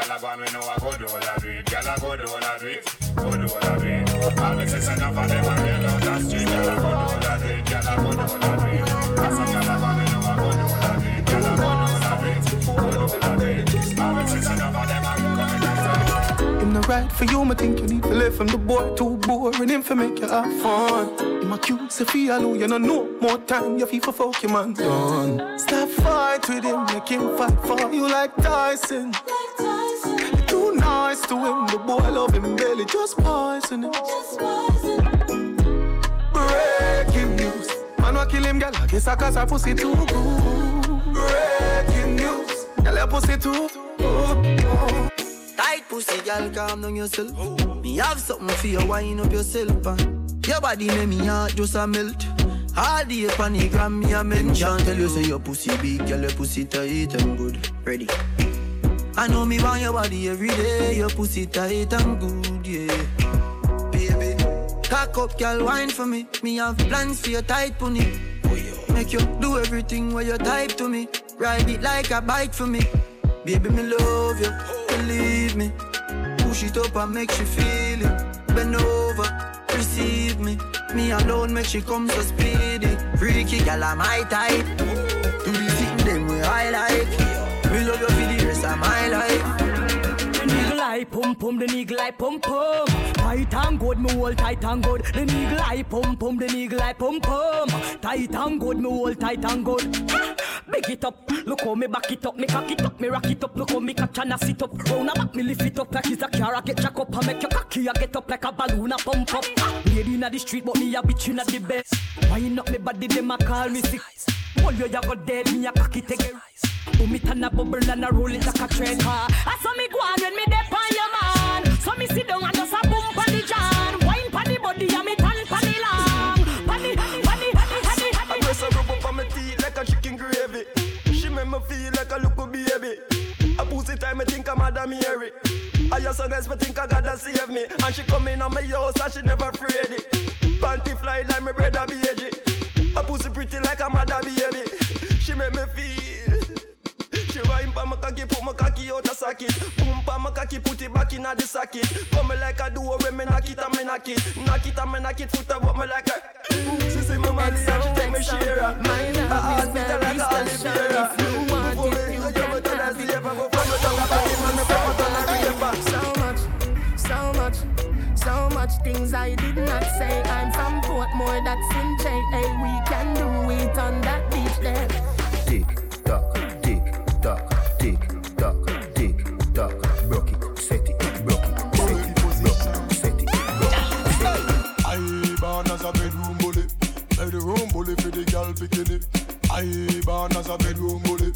Pass some girl I go and we know I go do all I do it, girl I go do all I do it, go do all I do it. All the sisters enough of them and they out the street, girl I go do all I do it, girl I go do all I do it. Pass some girl I go and know I go do all I do it, girl I go do all I do it, go do all I do it. All the sisters enough of them and we come and Him no right for you, me think you need to live from the boy too boring him for make you have fun. Him a cute, say feel you no know more time you feel for fuck your man done. Stop fight with him, make him fight for you like Tyson. You too nice to him, the boy love him barely, just poison him. Breaking news, man wa kill him, girl. I guess I cause her pussy too good. Breaking news, girl your pussy too good. Tight pussy, girl, calm down yourself. Me have something for you, wind up yourself. And your body make me heart just a melt. All day on the gram, me a mention. Tell you say your pussy big, girl, your pussy tight and good. Ready? I know me want your body every day. Your pussy tight and good, yeah. Baby, cock up, girl, wine for me. Me have plans for your tight pony. Make you do everything where you type to me. Ride it like a bike for me. Baby, me love you, believe me. Push it up and make you feel it. Bend over, receive me. Me alone make she come so speedy. Freaky girl, I'm my type. Do the thing them way I like. Of my life. The nigga eye pum pum, the nigga eye pum pum. Tight and good, me hold tight and good. The nigga eye pum pum, the nigga eye pum pum. Tight and good, me hold tight and good. Big it up, look how me back it up, me cock it up, me rock it up, look how me catch and I sit up. Round a back, me lift it up like it's a car, I get jack up, I make your cocky, I get up like a balloon, I pump up. Lady inna the street, but me a bitch inna the best. Wind up me body, them a call me sick. All you ya go dead, me a cocky take it. Boom it and a bubble and a roll it like a train car. I saw me go on when me dep on your man. So me sit down and just a boom pon the jam. Wine pon the body and me tan pon the long. Pon the, pon the, pon the, pon the, I press her rub up on my teeth like a chicken gravy. She make me feel like a little baby. A pussy time, I think I'm Madam Mary. I just guess me think I gotta save me. And she come in on my house and she never afraid it. Panty fly like my brother baby. A pussy pretty like a mother baby. She make me feel. She wine pa my cocky, put my cocky out a socket. Boom pa my cocky, put it back in a the socket. Come me like a duo when me knock it and me knock it. Knock it and me knock it, foot up what me like a. She say my money and she take me share. My love I ask me to like a special. Oliviera. If you want it, me you can jump the have slave, I go it. from the top of the man, me pop out on the. So much, so much. So much things I did not say. I'm from Portmore, that's in J. Hey, we can do it on that beach there. Tick tock, tick tock, tick tock, I born as a bedroom bully,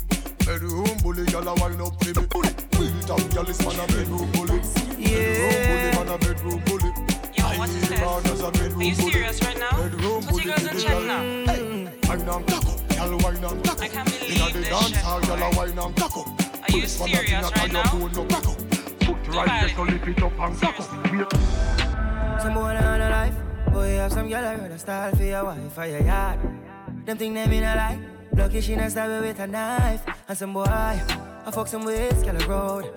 bedroom bully, girl a wine up for me. Real top girl is man a bedroom bully, bedroom bully, man a bedroom bully. I born as a bedroom bully. Are you serious right now? Bedroom What's bully you guys for in the chat girl. now? Hey, wine and cock up, girl wine and cock up. I can't believe Inna the this dance shit. hall, girl a wine and cock up. Are you Police man a serious a right tie your now? phone no back up. Foot right there, so lift it up and cock up. Some boy on a life. Boy, you have some girl I rather style for your wife or your yard. Them think them in a lie. Lucky she not stab with a knife. And some boy, I fuck some ways, girl road.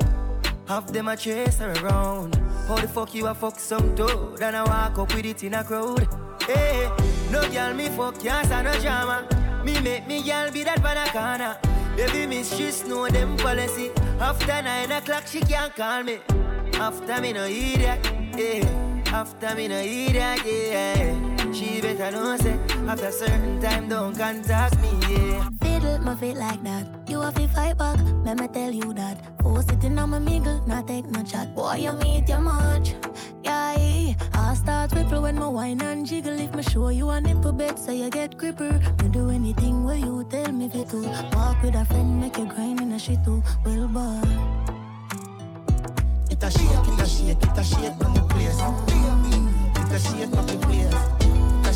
Half them a chase her around. How the fuck you a fuck some dude? And I walk up with it in a crowd. Hey, no girl me fuck, can't stand no drama. Me make me girl be that pan a corner. Baby miss, she know them policy. After nine o'clock, she can't call me. After me no idiot, yeah. After me no idiot, yeah. She better know say after a certain time don't contact me, yeah. Fiddle my feet like that. You have to fight back, let me tell you that. Four sitting on my mingle, not take no chat. Boy, you meet your much. Yeah, I start ripple when my wine and jiggle. If me show you a nipple bed, so you get gripper. Me do anything where you tell me fit to. Walk with a friend, make you grind in a shit too. Well, boy. It a shake, it a shake, it a shake on the place. It a shake on the place.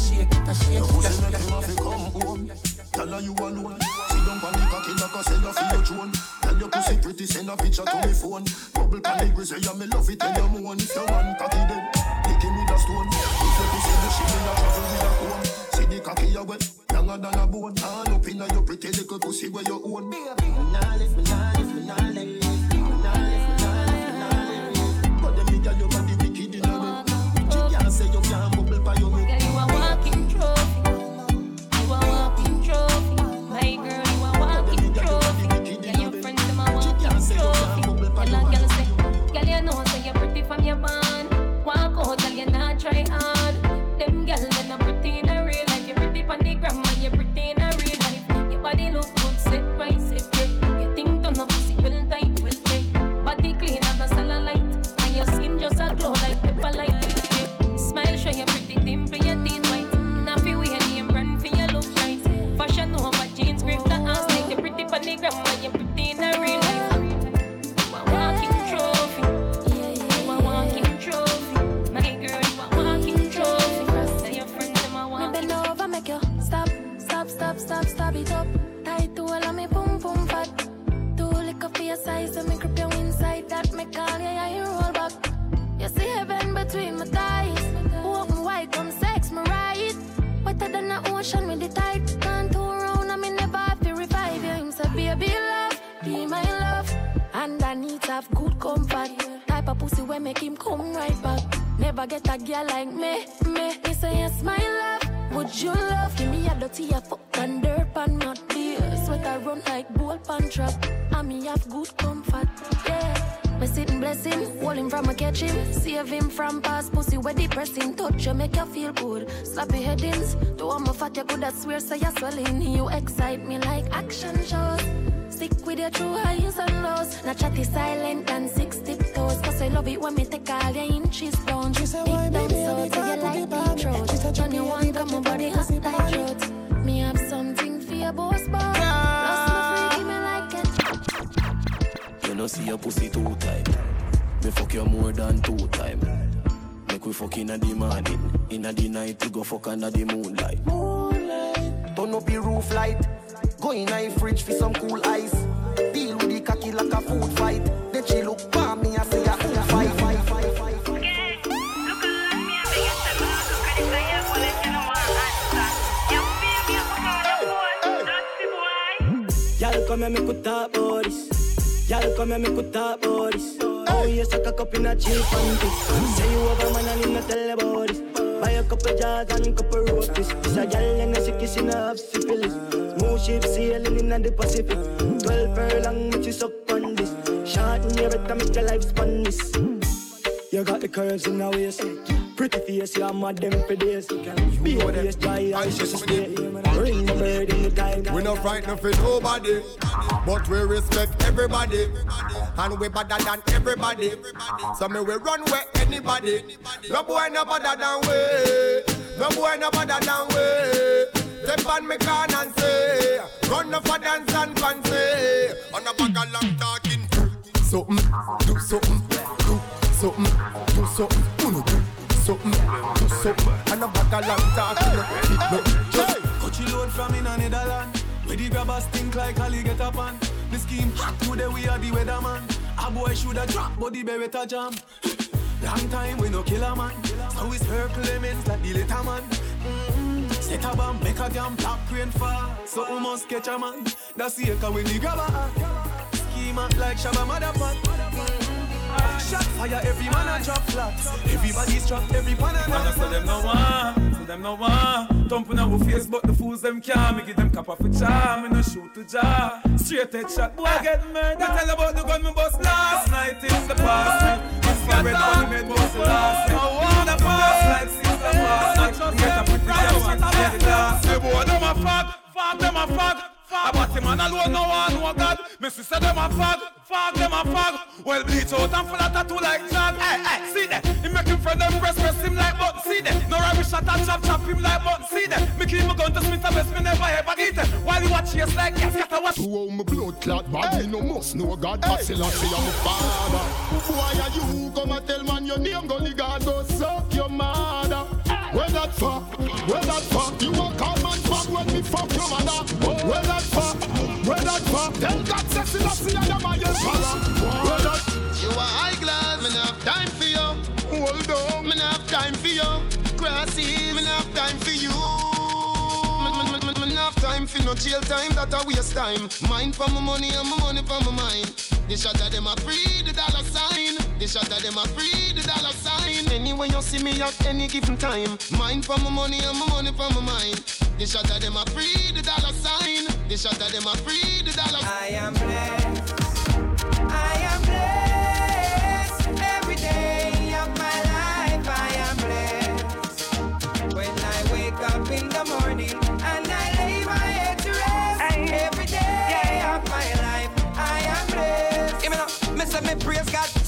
Shake, it a shake, it shake. Make you have to come home. Tell her you alone. Sit down on the cocky like a seller for your throne. Tell your pussy pretty, send a picture to me phone. Bubble pan the grizzly, yeah, me love it when you moan. If you want cocky, then lick him with a stone. If your pussy the shit, me a travel with a cone. See the cocky you wet, younger than a bone. All up inna your pretty little pussy where you own. Me nah live, me nah live, me nah live. Me nah live, me nah live, me nah live. But them nigga your your band. Walk out, girl, you not try hard. Them girl, they not pretty in a real life. You're pretty pon the gram, and you pretty in a real life. Your body look good, set right, set right. You think turn up pussy well tight, well tight. Body clean, have no cellulite, and your skin just a glow like pepper light. Smile, show your pretty dimple, your teeth white. Now feel we any and run for your look right. Fashion over jeans, grip the ass like you pretty pon the gram, Never get a girl like me, me. He say yes, my love. Would you love? Give me a dirty a fuck and dirt pan not beer. Sweat I run like bull pan trap. And me have good comfort, yeah. Me sitting blessing, hold him from a catch him. Save him from past pussy where depressing. Touch you make you feel good. Slappy headings. Do one more fat you could have swear so you're swelling. You excite me like action shows. Stick with your true highs and lows. Not chatty silent and six tiptoes. Cause I love it when me take all your inches down. Big time so till you like deep throat. Turn you on, come my body hot like throat. Me have something for your boss bar. Plus my freaky me like it. You know see your pussy two time. Me fuck you more than two time. Make we fuck inna the morning, inna the night we go fuck under the moonlight. Moonlight. Turn up the roof light. Go in a fridge for some cool ice. Deal with the cocky like a food fight. Then she look for me and say a food fight. fight, fight, fight, fight. Y'all come and make talk about this. Y'all come and make talk about this. Oh, you suck a cup in a cheap panty. Say you over man and him not tell about this. Buy a couple jars and couple roasties. This a gal and a sick in a half syphilis. Smooth ship sailing in the Pacific. Twelve furlong, which is up on this. Short in your better make your life span this. You got the curves in the waist. Pretty face, you're mad them for days. Be a face, dry eyes, just stay. Ring the bird in the time. We no frightened for nobody, but we respect everybody, and we better than everybody. So me we run where anybody. No boy no better than we. No boy no better than we. Step on me can and say, run off a dance and fancy. On a bag of long talking. Something, do something, do something, do something, something, do something. And a bag of long talking. Hey, Coachy load from in a Netherland. Where the grabbers think like Ali get up on. The scheme hot today we are the weatherman. A boy shoulda drop, but the beretta jam. Long time we no kill a man. So we circle lemons like the little man. Mm-hmm. Set a bomb, make a damn black rain fall. So we must catch a man. That's the echo when the grabber. Schema like Shabba Motherfuck. Shot fire, every man a drop flat. Everybody's trapped, every pan a Man, I say them no one, say them no one. Thumping our face, but the fools them can't. Me give them cap off a charm, me no shoot to jar. Straight head shot, boy get murdered. Tell about the gun me bust last night in the past. This guy red bust last. No one the past like sister past. Get a pretty girl, shit get the last. Say boy, them a fuck, fuck them a fuck. About him man alone, no one, no God. Me sister them a fag, fag them a fag. Well bleach out and full of tattoo like Jack. Hey, hey, see that? He make him friend them press, press him like button. See that? No rubbish shot and chop, chop him like button. See that? Me keep my gun to Smith and West, me never ever get it. While you watch yes like yes, get a watch. All my blood clot body, no must know God, but still I see I'm a father. Why are you come and tell man your name, gully God, go suck your mother. Where that fuck? Where that fuck? You man fuck when me fuck your mother. Where that fuck? Where that fuck? Tell God sexy love see I am a your father. Where that? You are high class, not have time for you. Hold on, not have time for you. Crossy, me not have time for you. Have time for no jail time, that a waste time. Mind for my money and my money for my mind. The shot of them a free the dollar sign. The shot of them a free the dollar sign. Anyway you see me at any given time. Mind for my money and my money for my mind. The shot of them a free the dollar sign. The shot of them a free the dollar. I am blessed. I am blessed every day of my life. I am blessed when I wake up in the morning and I lay my head to rest. Every day of my life, I am blessed. Give me now, me say me praise God straight, make money,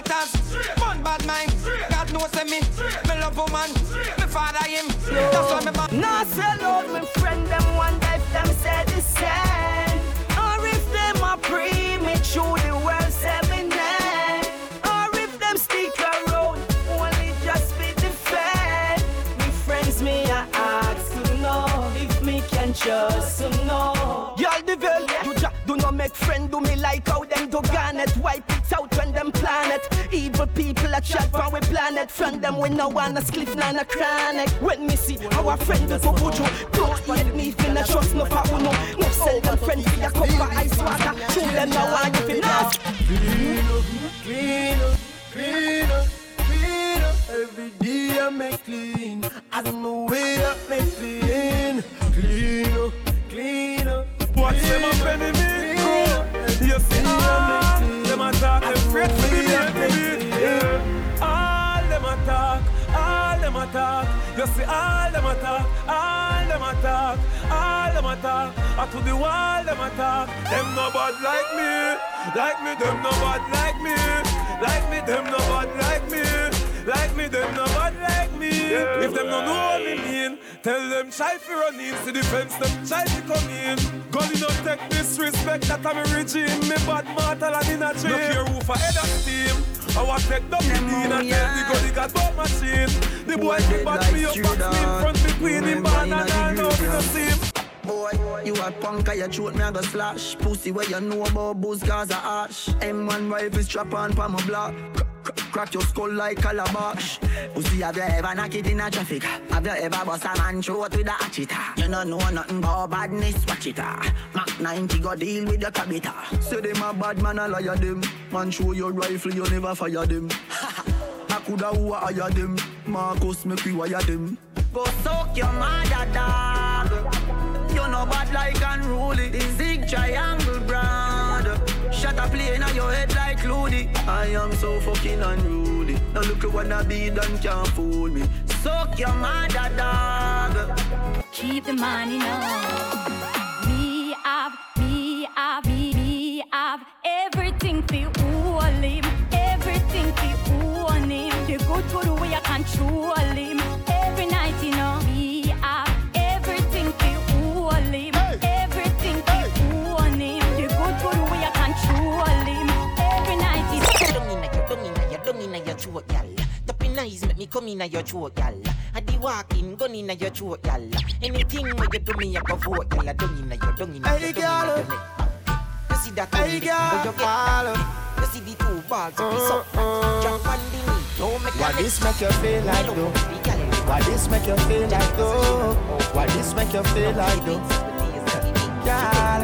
has, fun bad mind. God knows say me, me love woman, me father him. That's why me born. Nah, say love me friend them one if them say the same. Or if them a pre me through the world seven nine. Or if them stick around, only just be the fan. Me friends me I ask to know if me can trust to know. Y'all the girl, you just do not make friend do me like how them do garnet. Wipe it out when them planet. Evil people a chat from we planet. From them we no wanna spliff none a chronic. When me see our friend do go buju, don't hate me if you trust no for uno. No sell them friend for a cup of ice water. Show them now want you fi nas. Clean up, clean up, clean up, clean up. Every day I make clean. I don't know where I make clean. Clean up, clean up. Watch them up enemy grow. You see them attack, them to be enemy. All them attack, all them attack. You see all them attack, all them attack, all them attack. I to the wall them attack. Them no bad like me, like me. Them no bad like me, like me. Them no bad like me. Like me, them no bad like me. If them no know what me mean, tell them try fi run in. See the fence, them try to come in. Gully no take disrespect that I'm a regime. Me bad mortal and in a dream. Look here, who for head of steam. I want take the mean and tell the gully got bought machine. The boy keep back me up, box me in front me queen in band and I know me no see. Boy, you a punk, I throat me a go slash. Pussy where you know about booze, cause a ash. M1 rifle strap on pa my block. Crack, your skull like calabash. Pussy, have you ever knock it in a traffic? Have you ever bust a man throat with a hatchet? You don't know nothing about badness, watch it. ah. Mac 90 go deal with your cabita. Say them a bad man, I liar them. Man, show your rifle, you never fire them. I coulda who a hire them. Marcus, make we wire them. Go soak your mother dog. You know bad like unruly. The zig triangle Shut up, play in your head like Looney. I am so fucking unruly. Now look at what I be done, can't fool me. Suck your mother, dog. Keep the money now. Me have, me have, me, me have everything for all him. Everything for own him. The good for the way I control him. Eyes make me come inna your throat, gal. I di walking, gun inna your throat, gal. Anything where you do me, I go vote, gal. Dung your, dung inna your, dung inna your neck. You see that Hey, girl. you follow. You see the two balls, you piss up. Jump on the knee, don't make Why this make you feel like though? Why this make you feel like though? Why this make you feel like though? Girl,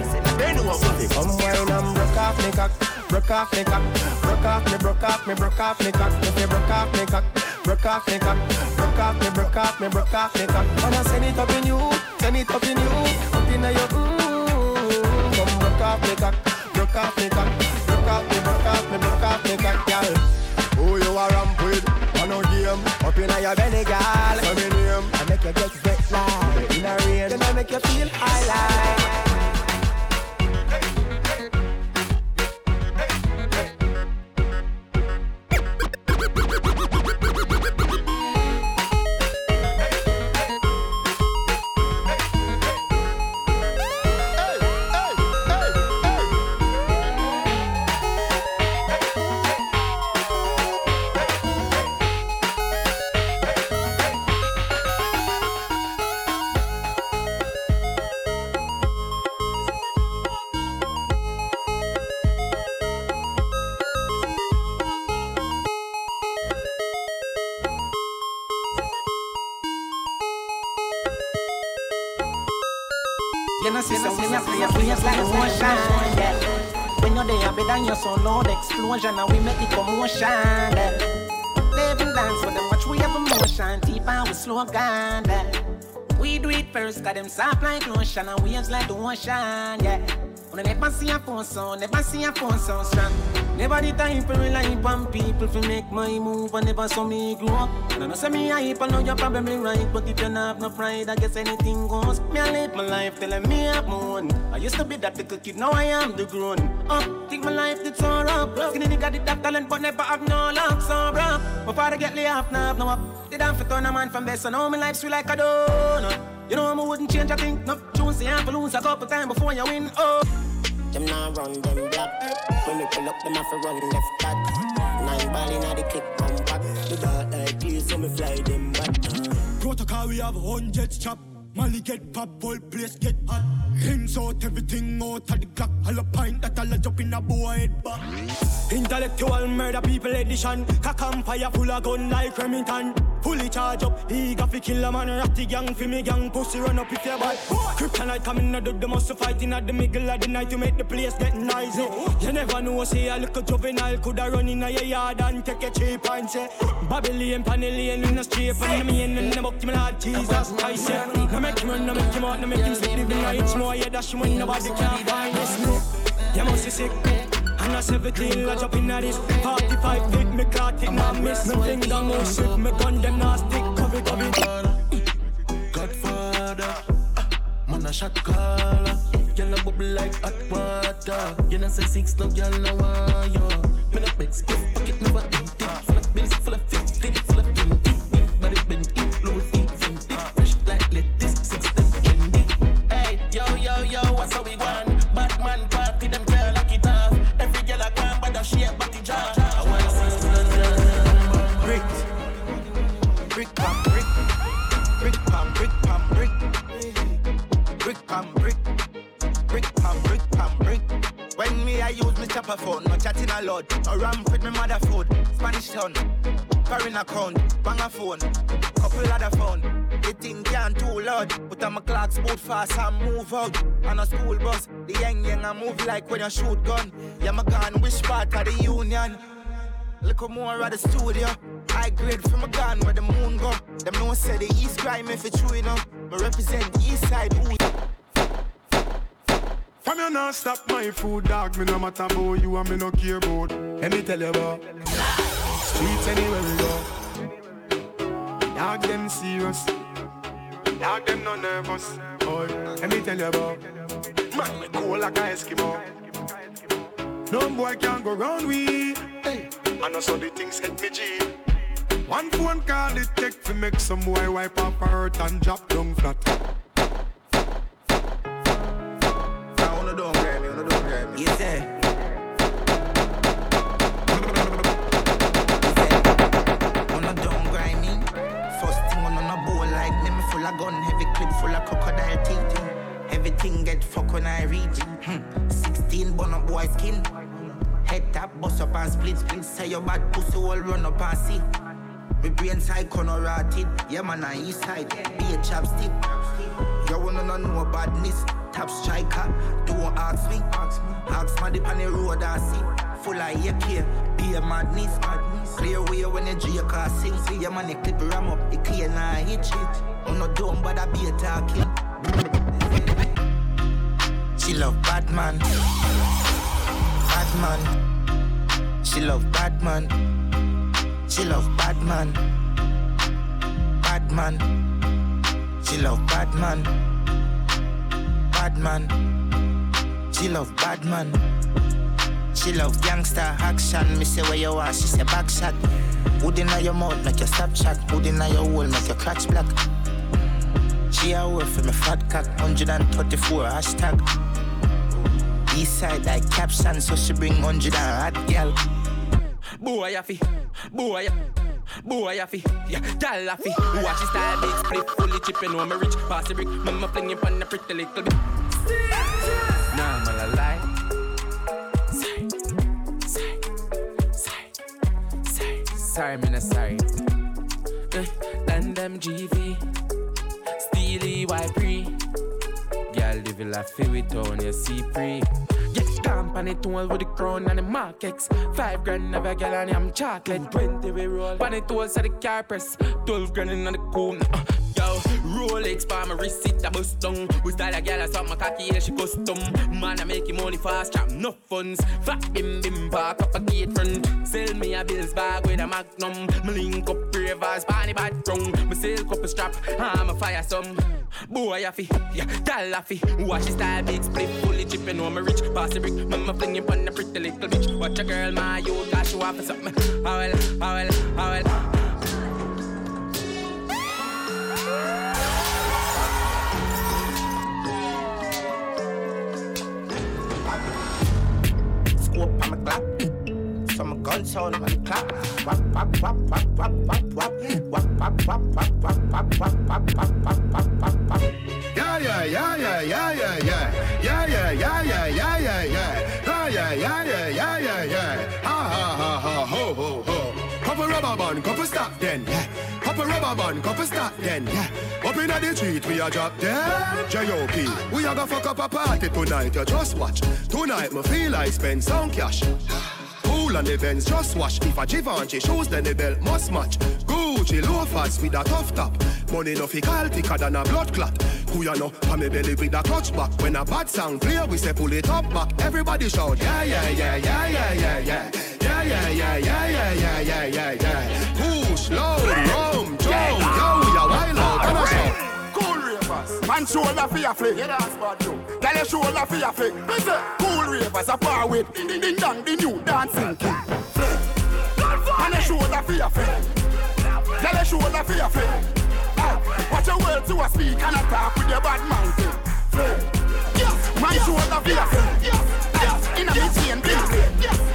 come wine and broke off me cock, broke off me cock, broke off me, broke off me, broke off me cock. If you broke off me cock, broke off me cock, broke off me, broke off me, broke off me cock. And I send it up in you, send it up in you, up in your mm. Come broke off me cock, broke off me cock, broke off me, broke off me, broke off me cock, girl. Who you are ramp with? On no game, up in your belly, girl. Come in name, I make you get wet like in a rain. Then I make you feel high like. And we do it first, got them soft like lotion, and waves like the ocean, yeah. I never see a phone sound, never see a phone sound strong. Never the time for rely on people to make my move, and never saw me grow up. And I know say me hype, I know you're probably right, but if you not have no pride, I guess anything goes. Me I live my life telling me I'm moon. I used to be that little kid, now I am the grown up. Think my life did so rough. Skinny nigga did that talent, but never have no luck, so rough. Before I get lay off, now have no up. Did I for turn a man from best, so now my life sweet like a donut. You know I wouldn't change a thing. No choose the amp lose a couple times before you win. Oh. Them now run them black. When we pull up, them have to run left back. Nine ball inna the click come back. The dark like clear, so me fly them back. Protocol, we have hundreds chop. Molly get pop, whole place get hot. Rims out, everything out of the clock. All a pint that all a jump in a boy head back. Intellectual murder people edition. Cock and fire full of gun like Remington. Fully charge up, eager fi kill a man. Ratty gang fi me gang, pussy run up if you bad. Kryptonite coming out of the muscle fighting at the middle of the night to make the place get noisy. You never know, say a little juvenile coulda run in a your yard and take a cheap and say Babylon, Panellian in the street, and main in the book, my Lord Jesus Christ. Yeah. No make him run, no make him out, no make him sleep in the night. More yeah, dash when nobody can find this. You must be sick. And a 17, I jump in at this 45 feet, me caught it, now miss Me finger move swift, me gun them now stick Cover, cover Godfather, man a shot caller. Girl a bubble like hot water. You know say six, no girl no want you. Me no big split pocket, never empty. Full of bills, full of fifty, Chopper phone, no chatting a lot. No ramp with me mother food, Spanish town, foreign account, bang a phone, couple other phone. The thing can't too loud, but I'm a clock boot fast and move out. On a school bus, the young young I move like when you shoot gun. Yeah, my gun, which part of the union? Look more at the studio. High grade from a gun where the moon go. Them no say the east crime if it's true enough. Me represent east side. Ooh. From you not stop my food, dog. Me no matter about you and me no care about. Let me tell you about streets anywhere we go. Dog them serious. Dog them no nervous. Boy, let me tell you about man me cool like a Eskimo. No boy can go round we. Hey, I know so the things hit me G. One phone call it take to make some boy wipe up hurt and drop down flat. Me, me full of gun, heavy clip full of crocodile teeth. Everything get when I reach. Hmm. 16 bun up boy skin. Head tap, bust up and split, split. Say your bad pussy all run up and see. Me brain side corner rotted. Yeah man, I east side. Be a chapstick. You wanna know no badness top striker. Don't ask me, ask my dip on the road I see. Full of AK, be a madness. Clear way when the J car sing. See your money clip ram up, it clear now hit shit. I'm not dumb, but I be a talking. She love Batman. Batman. She love Batman. She love Batman. Batman. She love Batman bad man. She love bad man. She love gangster action. Me say where you are, she say back shot. Wood inna your mouth make your stop shot. Wood inna your hole make your crotch black. She a work for me fat cock. 134 hashtag. East side like caption, so she bring 100 and hot gal. Boy, ya fi, boy. Boy, I fi, yeah, gal I fi. Watch his style, big split, fully chipping on me rich. Pass the brick, mama fling him on the pretty little bit. Nah, man, I lie. Sorry, sorry, sorry, sorry, sorry, I sorry. Uh, and them GV, Steely, Y pre. Girl, live your life with on your C pre. Camp on with the crown and the markets. Five grand never get on I'm chocolate. Twenty we roll. On it tools at the car press. Twelve grand in the cool. Uh, Yo, Rolex for my receipt a bust down. We style a gal as my cocky yeah she custom. Man I make money fast, chop no funds. Fat bim bim park up a gate front. Sell me a bills bag with a magnum. Me link up ravers, panny bad tongue. Me sell cup a strap, I'm a fire some. Boy I fi, yeah, gal I fi. Watch his style big split, fully chipping on my rich. Pass the brick, mama fling you on the pretty little bitch. Watch a girl my you got you off for something. How well, how well, how well. gun sound on the clap. Wap wap wap wap wap wap wap wap wap wap wap wap wap wap wap wap wap wap wap wap. Yeah yeah yeah yeah yeah yeah yeah yeah yeah yeah yeah yeah yeah yeah yeah yeah yeah yeah yeah yeah ha ha ha ha ho ho ho. Couple rubber band, couple stop then yeah. Couple rubber band, couple stop then yeah. Up inna the street we a drop dead J.O.P. We a go fuck up a party tonight. You just watch. Tonight me feel I spend some cash. Cool on the Benz, just wash. If a Givenchy shoes, then the belt must match. Gucci loafers with a tough top. Money no fi call thicker than a blood clot. Who ya know? Pa me belly with a clutch back. When a bad sound clear, we say pull it up back. Everybody shout, yeah, yeah, yeah, yeah, yeah, yeah, yeah. Yeah, yeah, yeah, yeah, yeah, yeah, yeah, yeah, yeah. Push, low, rum, jump, And shoulder for your flick. Yeah, that's bad, you. Girl, your shoulder for your flick. Listen, cool ravers are far with. Ding, ding, ding, dong, the new dancing king. Flick. And your shoulder for your flick. Girl, your shoulder for your flick. Ah, watch your words to a speak and attack with your bad mouth. Flick. Yes, my shoulder for your flick. Yes, yes, in a yes, chain, yes, yes.